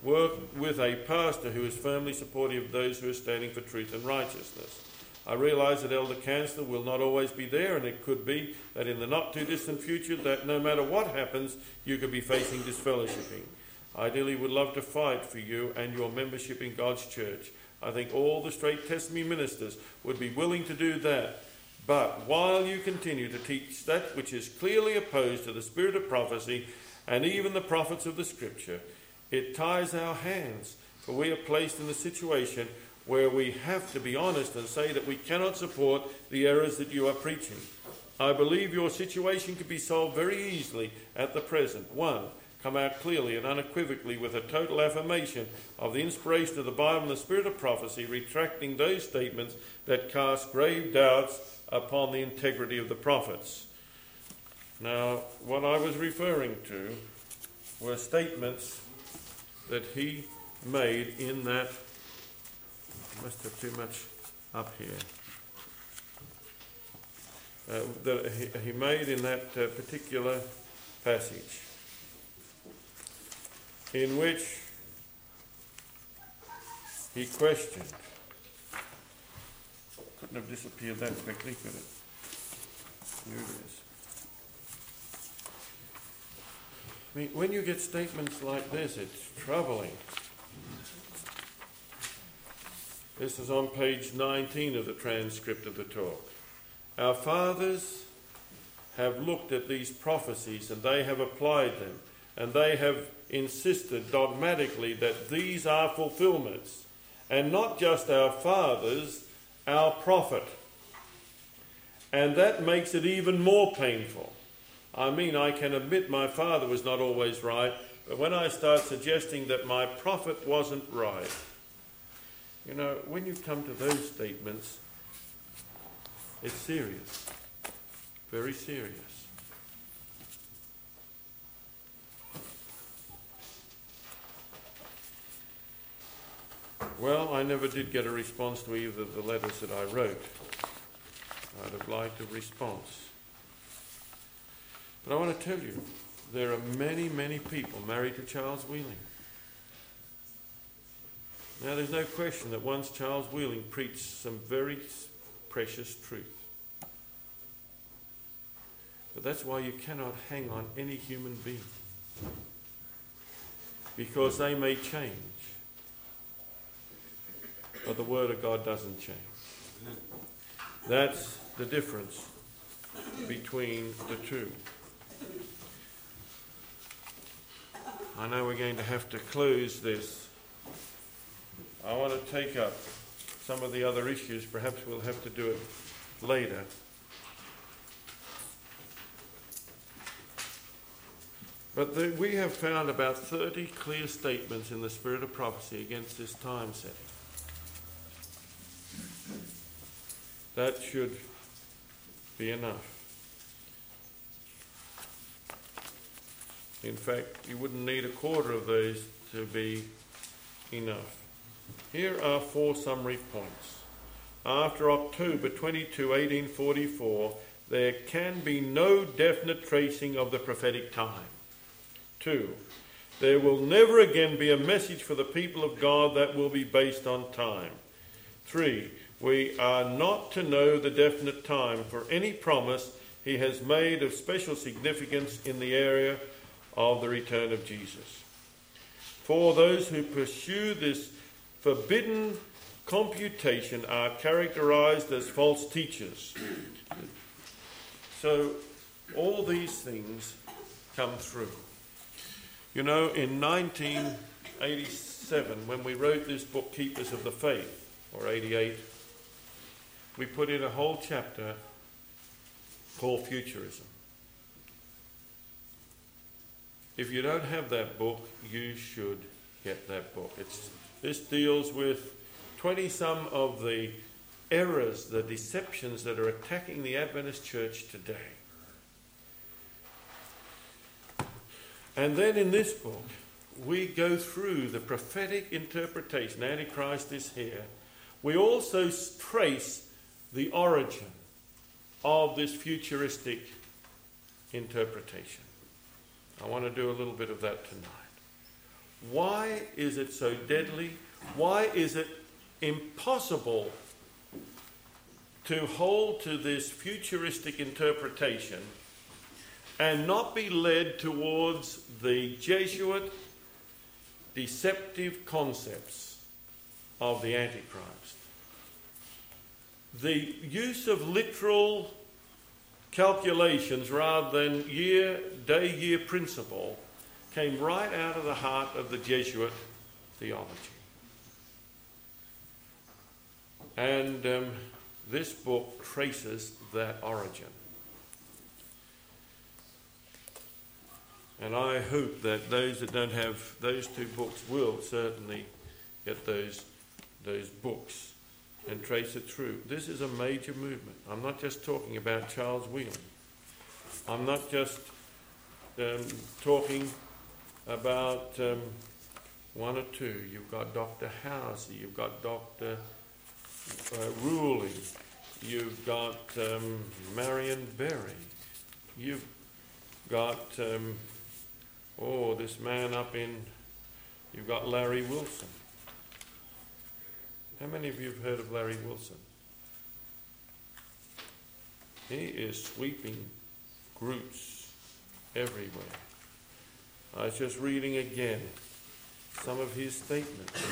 work with a pastor who is firmly supportive of those who are standing for truth and righteousness. I realise that Elder Chancellor will not always be there, and it could be that in the not too distant future, that no matter what happens, you could be facing disfellowshipping. Ideally, would love to fight for you and your membership in God's church. I think all the straight testimony ministers would be willing to do that. But while you continue to teach that which is clearly opposed to the spirit of prophecy and even the prophets of the Scripture, it ties our hands, for we are placed in the situation where we have to be honest and say that we cannot support the errors that you are preaching. I believe your situation could be solved very easily at the present. One, come out clearly and unequivocally with a total affirmation of the inspiration of the Bible and the spirit of prophecy, retracting those statements that cast grave doubts upon the integrity of the prophets. Now, what I was referring to were statements that he made in that must have too much up here. Uh, that he, he, made in that uh, particular passage, in which he questioned. Couldn't have disappeared that quickly, could it? Here it is. I mean, when you get statements like this, it's troubling. This is on page 19 of the transcript of the talk. Our fathers have looked at these prophecies and they have applied them, and they have insisted dogmatically that these are fulfillments. And not just our fathers, our prophet. And that makes it even more painful. I mean, I can admit my father was not always right, but when I start suggesting that my prophet wasn't right, you know, when you come to those statements, it's serious. Very serious. Well, I never did get a response to either of the letters that I wrote. I'd have liked a response. But I want to tell you, there are many, many people married to Charles Wheeling. Now, there's no question that once Charles Wheeling preached some very precious truth. But that's why you cannot hang on any human being. Because they may change. But the Word of God doesn't change. That's the difference between the two. I know we're going to have to close this. I want to take up some of the other issues. Perhaps we'll have to do it later. But the, we have found about 30 clear statements in the spirit of prophecy against this time setting. That should be enough. In fact, you wouldn't need a quarter of these to be enough. Here are four summary points. After October 22, 1844, there can be no definite tracing of the prophetic time. Two, there will never again be a message for the people of God that will be based on time. Three, we are not to know the definite time for any promise he has made of special significance in the area of the return of Jesus. For those who pursue this forbidden computation are characterized as false teachers. So, all these things come through. You know, in 1987, when we wrote this book, Keepers of the Faith, or 88, we put in a whole chapter called Futurism. If you don't have that book, you should get that book. It's, this deals with 20 some of the errors, the deceptions that are attacking the Adventist church today. And then in this book, we go through the prophetic interpretation. Antichrist is here. We also trace the origin of this futuristic interpretation. I want to do a little bit of that tonight. Why is it so deadly? Why is it impossible to hold to this futuristic interpretation and not be led towards the Jesuit deceptive concepts of the Antichrist? The use of literal calculations rather than year, day year principle came right out of the heart of the Jesuit theology. And um, this book traces that origin. And I hope that those that don't have those two books will certainly get those, those books and trace it through. This is a major movement. I'm not just talking about Charles Wheeling. I'm not just um, talking about um, one or two. You've got Dr. Housey, you've got Dr. Uh, Ruley, you've got um, Marian Berry, you've got, um, oh, this man up in, you've got Larry Wilson. How many of you have heard of Larry Wilson? He is sweeping groups everywhere. I was just reading again some of his statements.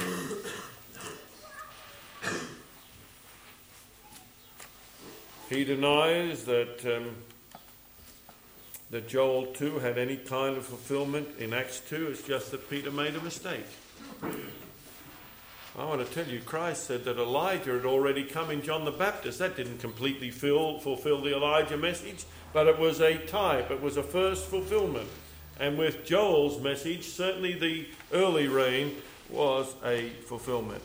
he denies that um, that Joel 2 had any kind of fulfillment in Acts 2. It's just that Peter made a mistake. I want to tell you, Christ said that Elijah had already come in John the Baptist. That didn't completely fill, fulfill the Elijah message, but it was a type, it was a first fulfillment. And with Joel's message, certainly the early rain was a fulfillment.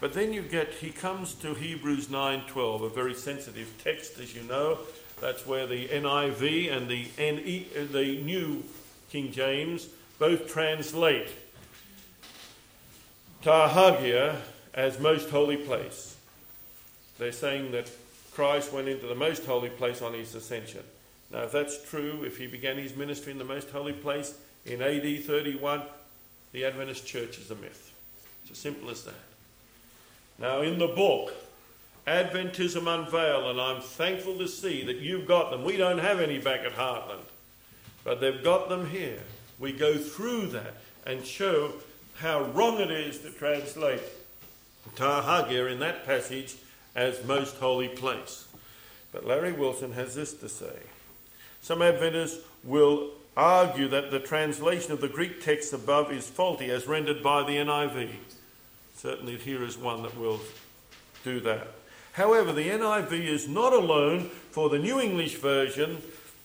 But then you get, he comes to Hebrews 9:12, a very sensitive text, as you know. That's where the NIV and the, NE, the New King James both translate ta hagia as most holy place. They're saying that Christ went into the most holy place on his ascension. Now, if that's true, if he began his ministry in the most holy place in AD 31, the Adventist church is a myth. It's as simple as that. Now, in the book, Adventism Unveiled, and I'm thankful to see that you've got them. We don't have any back at Hartland, but they've got them here. We go through that and show how wrong it is to translate ta hagia in that passage as most holy place. But Larry Wilson has this to say. Some Adventists will argue that the translation of the Greek text above is faulty as rendered by the NIV. Certainly, here is one that will do that. However, the NIV is not alone for the New English Version,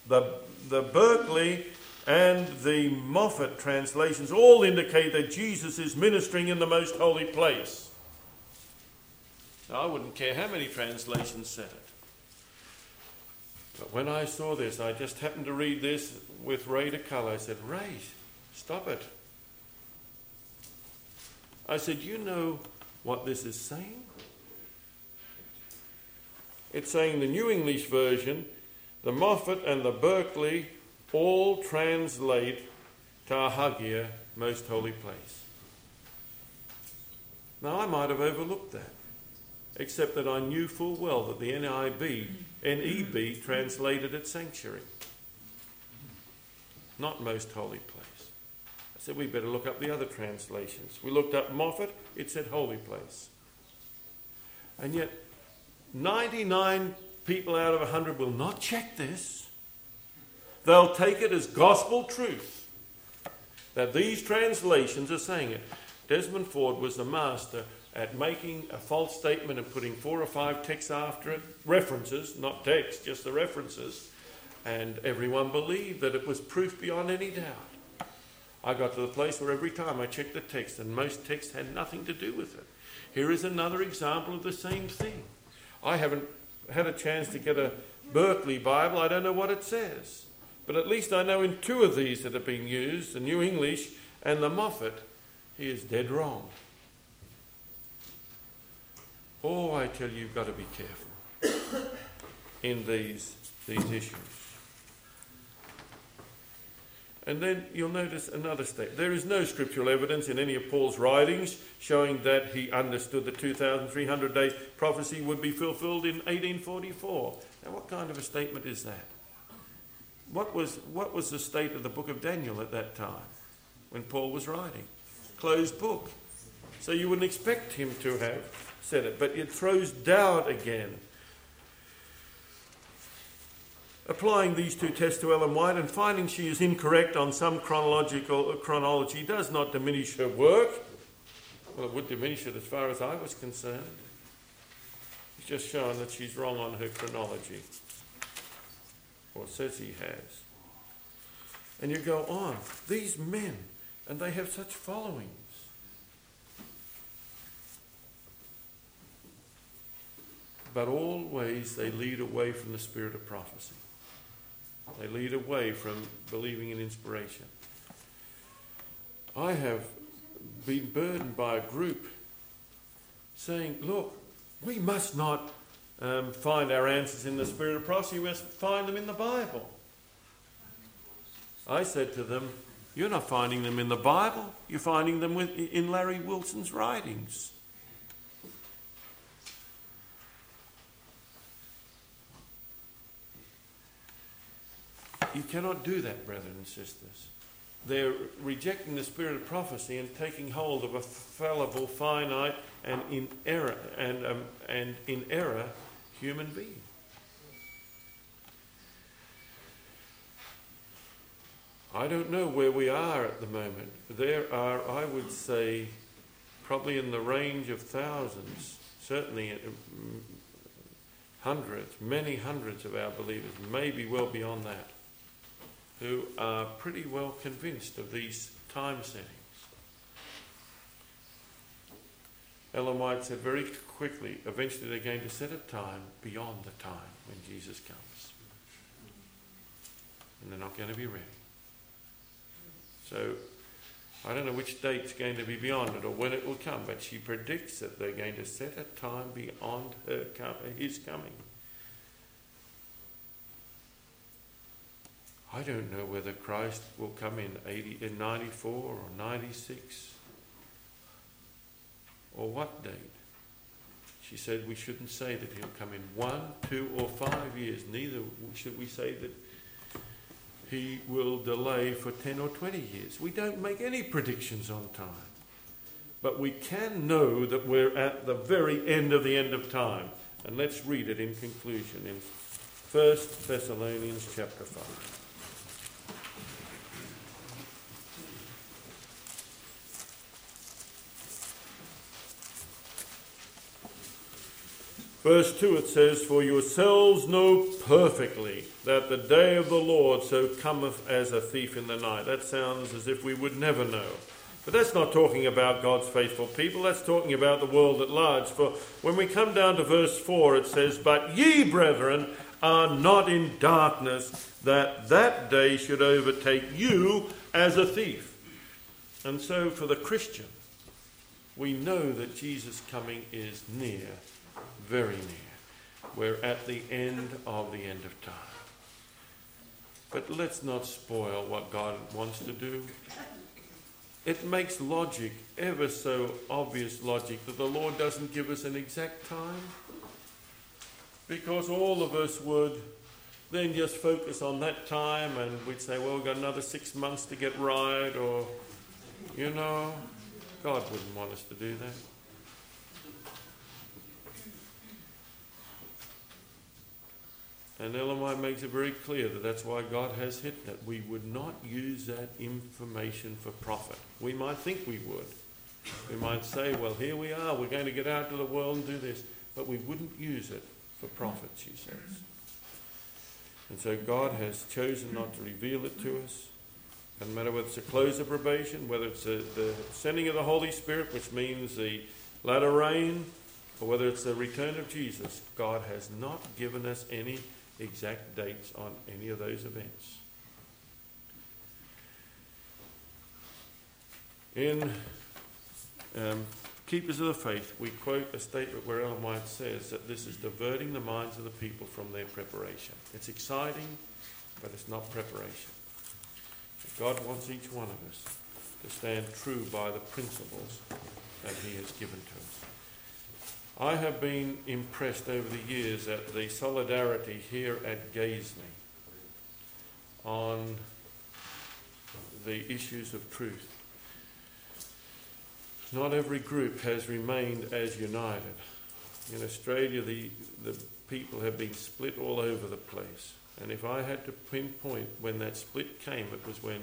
the, the Berkeley and the Moffatt translations all indicate that Jesus is ministering in the most holy place. Now, I wouldn't care how many translations said it. But when I saw this, I just happened to read this with Ray to color. I said, Ray, stop it. I said, You know what this is saying? It's saying the New English Version, the Moffatt and the Berkeley all translate to ta hagia, most holy place. Now, I might have overlooked that, except that I knew full well that the NIB, NEB translated it sanctuary, not most holy place. I said we better look up the other translations. We looked up Moffatt, it said holy place. And yet, 99 people out of 100 will not check this. They'll take it as gospel truth that these translations are saying it. Desmond Ford was the master at making a false statement and putting four or five texts after it, references, not texts, just the references, and everyone believed that it was proof beyond any doubt. I got to the place where every time I checked the text, and most texts had nothing to do with it. Here is another example of the same thing. I haven't had a chance to get a Berkeley Bible, I don't know what it says. But at least I know in two of these that are being used, the New English and the Moffatt, he is dead wrong. Oh, I tell you, you've got to be careful in these, these issues. And then you'll notice another statement. There is no scriptural evidence in any of Paul's writings showing that he understood the 2,300 day prophecy would be fulfilled in 1844. Now, what kind of a statement is that? What was, what was the state of the book of Daniel at that time when Paul was writing? Closed book. So you wouldn't expect him to have said it, but it throws doubt again. Applying these two tests to Ellen White and finding she is incorrect on some chronological chronology does not diminish her work. Well, it would diminish it as far as I was concerned. It's just showing that she's wrong on her chronology or says he has. And you go on. These men, and they have such followings. But always they lead away from the spirit of prophecy. They lead away from believing in inspiration. I have been burdened by a group saying, look, we must not um, find our answers in the spirit of prophecy, we must find them in the Bible. I said to them, You're not finding them in the Bible, you're finding them with, in Larry Wilson's writings. You cannot do that, brethren and sisters. They're rejecting the spirit of prophecy and taking hold of a fallible, finite, and in error and, um, and in error human being. I don't know where we are at the moment. There are, I would say, probably in the range of thousands, certainly mm, hundreds, many hundreds of our believers, maybe well beyond that, who are pretty well convinced of these time settings. Ellen White said very quickly, eventually they're going to set a time beyond the time when Jesus comes. And they're not going to be ready. So I don't know which date's going to be beyond it or when it will come, but she predicts that they're going to set a time beyond her his coming. I don't know whether Christ will come in 80, in 94 or 96 or what date. She said we shouldn't say that he'll come in one, two, or five years. Neither should we say that he will delay for 10 or 20 years. We don't make any predictions on time. But we can know that we're at the very end of the end of time. And let's read it in conclusion in 1 Thessalonians chapter 5. Verse 2 it says, For yourselves know perfectly that the day of the Lord so cometh as a thief in the night. That sounds as if we would never know. But that's not talking about God's faithful people, that's talking about the world at large. For when we come down to verse 4, it says, But ye, brethren, are not in darkness, that that day should overtake you as a thief. And so for the Christian, we know that Jesus' coming is near very near. We're at the end of the end of time. But let's not spoil what God wants to do. It makes logic, ever so obvious logic, that the Lord doesn't give us an exact time. Because all of us would then just focus on that time and we'd say, well, we've got another six months to get right, or, you know, God wouldn't want us to do that. And Ellen White makes it very clear that that's why God has hidden it. We would not use that information for profit. We might think we would. We might say, well, here we are, we're going to get out to the world and do this. But we wouldn't use it for profit, she says. And so God has chosen not to reveal it to us. No matter whether it's a close of probation, whether it's a, the sending of the Holy Spirit, which means the latter rain, or whether it's the return of Jesus, God has not given us any exact dates on any of those events. In um, Keepers of the Faith, we quote a statement where Ellen White says that this is diverting the minds of the people from their preparation. It's exciting, but it's not preparation. God wants each one of us to stand true by the principles that He has given to us. I have been impressed over the years at the solidarity here at Gazeley on the issues of truth. Not every group has remained as united. In Australia, the, the people have been split all over the place. And if I had to pinpoint when that split came, it was when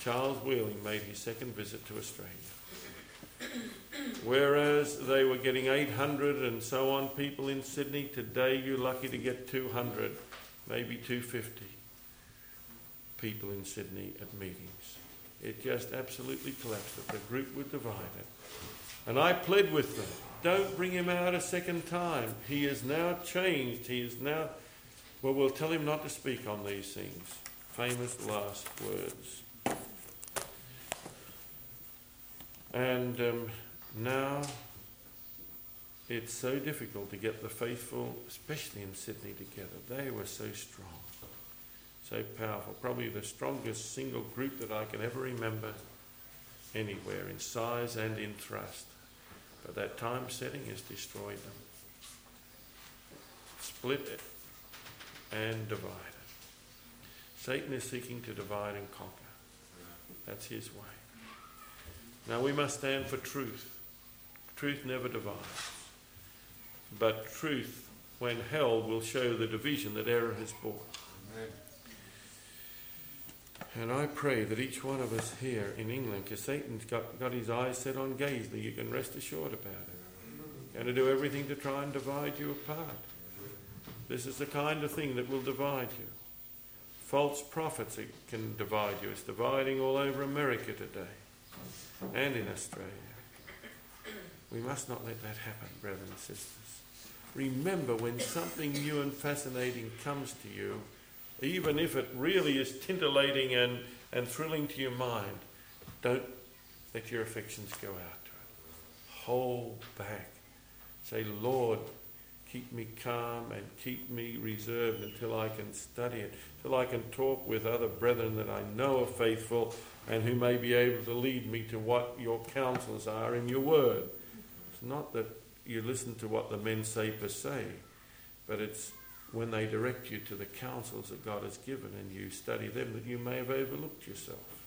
Charles Wheeling made his second visit to Australia. Whereas they were getting 800 and so on people in Sydney, today you're lucky to get 200, maybe 250 people in Sydney at meetings. It just absolutely collapsed. The group were divided. And I pled with them don't bring him out a second time. He is now changed. He is now. Well, we'll tell him not to speak on these things. Famous last words. And um, now it's so difficult to get the faithful, especially in Sydney, together. They were so strong, so powerful. Probably the strongest single group that I can ever remember anywhere in size and in thrust. But that time setting has destroyed them. Split it and divided. Satan is seeking to divide and conquer. That's his way. Now we must stand for truth. Truth never divides. But truth, when held, will show the division that error has brought. And I pray that each one of us here in England, because Satan's got, got his eyes set on Gazeley, you can rest assured about it. Going to do everything to try and divide you apart. This is the kind of thing that will divide you. False prophets can divide you. It's dividing all over America today and in Australia. We must not let that happen, brothers and sisters. Remember when something new and fascinating comes to you, even if it really is tintillating and, and thrilling to your mind, don't let your affections go out to it. Hold back. Say, Lord, keep me calm and keep me reserved until I can study it, till I can talk with other brethren that I know are faithful and who may be able to lead me to what your counsels are in your word. It's not that you listen to what the men say per se, but it's when they direct you to the counsels that God has given and you study them that you may have overlooked yourself.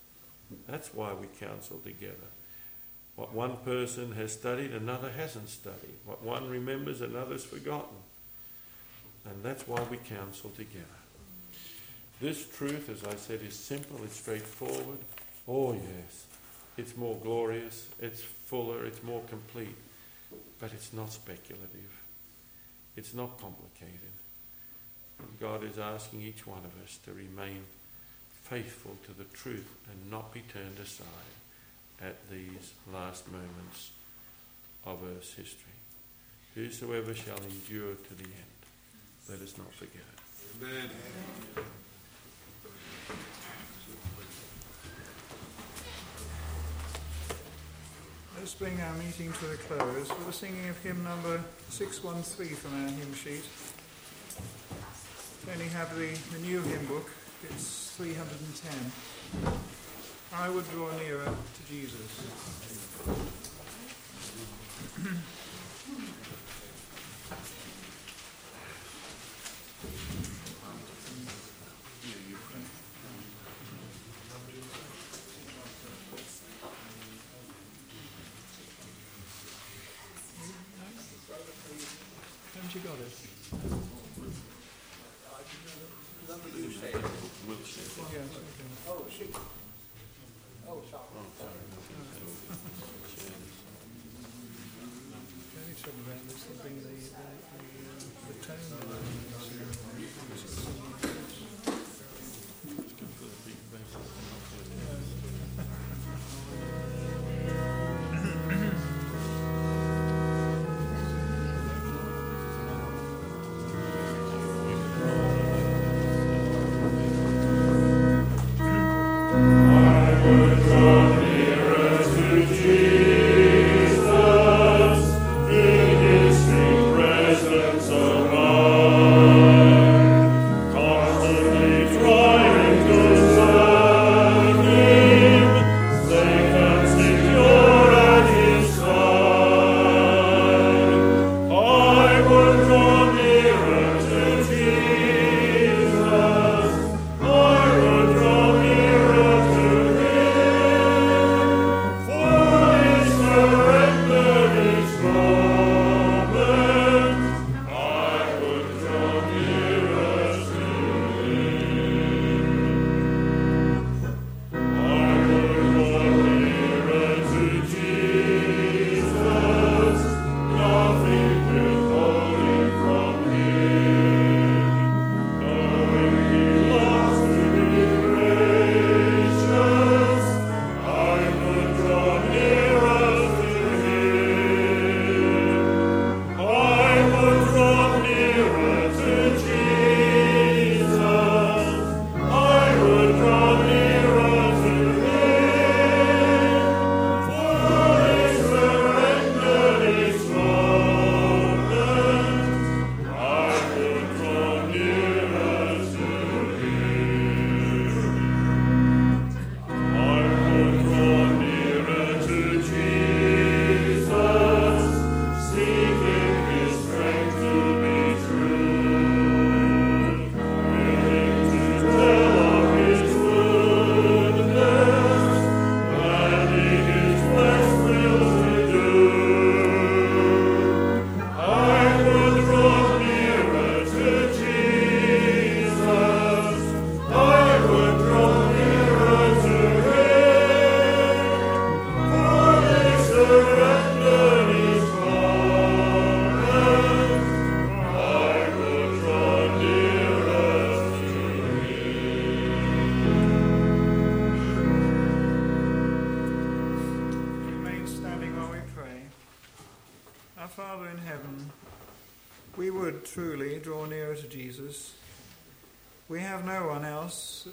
That's why we counsel together. What one person has studied, another hasn't studied. What one remembers, another's forgotten. And that's why we counsel together. This truth, as I said, is simple, it's straightforward. Oh, yes. It's more glorious, it's fuller, it's more complete. But it's not speculative, it's not complicated. God is asking each one of us to remain faithful to the truth and not be turned aside at these last moments of Earth's history. Whosoever shall endure to the end, let us not forget it. Amen. Bring our meeting to a close with the singing of hymn number 613 from our hymn sheet. We only have the, the new hymn book, it's 310. I would draw nearer to Jesus.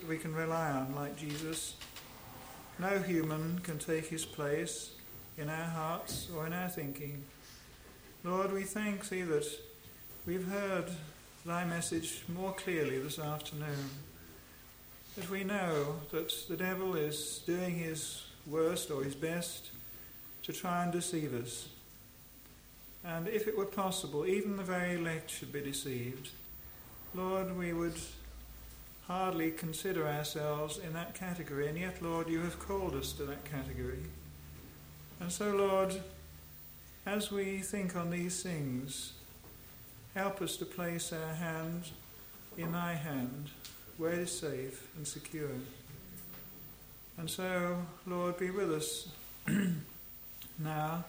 That we can rely on like Jesus. No human can take his place in our hearts or in our thinking. Lord, we thank thee that we've heard thy message more clearly this afternoon. That we know that the devil is doing his worst or his best to try and deceive us. And if it were possible, even the very elect should be deceived. Lord, we would hardly consider ourselves in that category, and yet, Lord, you have called us to that category. And so, Lord, as we think on these things, help us to place our hand in thy hand where it is safe and secure. And so, Lord, be with us now.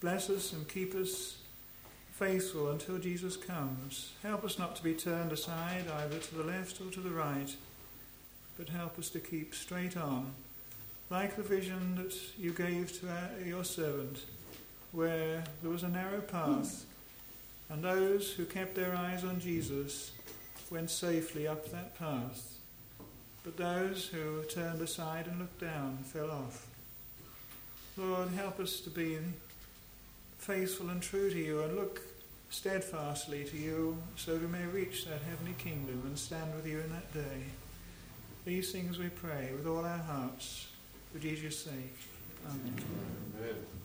Bless us and keep us faithful until Jesus comes. Help us not to be turned aside either to the left or to the right, but help us to keep straight on, like the vision that you gave to our, your servant, where there was a narrow path, and those who kept their eyes on Jesus went safely up that path. But those who turned aside and looked down fell off. Lord, help us to be faithful and true to you and look steadfastly to you so we may reach that heavenly kingdom and stand with you in that day. These things we pray with all our hearts for Jesus' sake. Amen. Amen.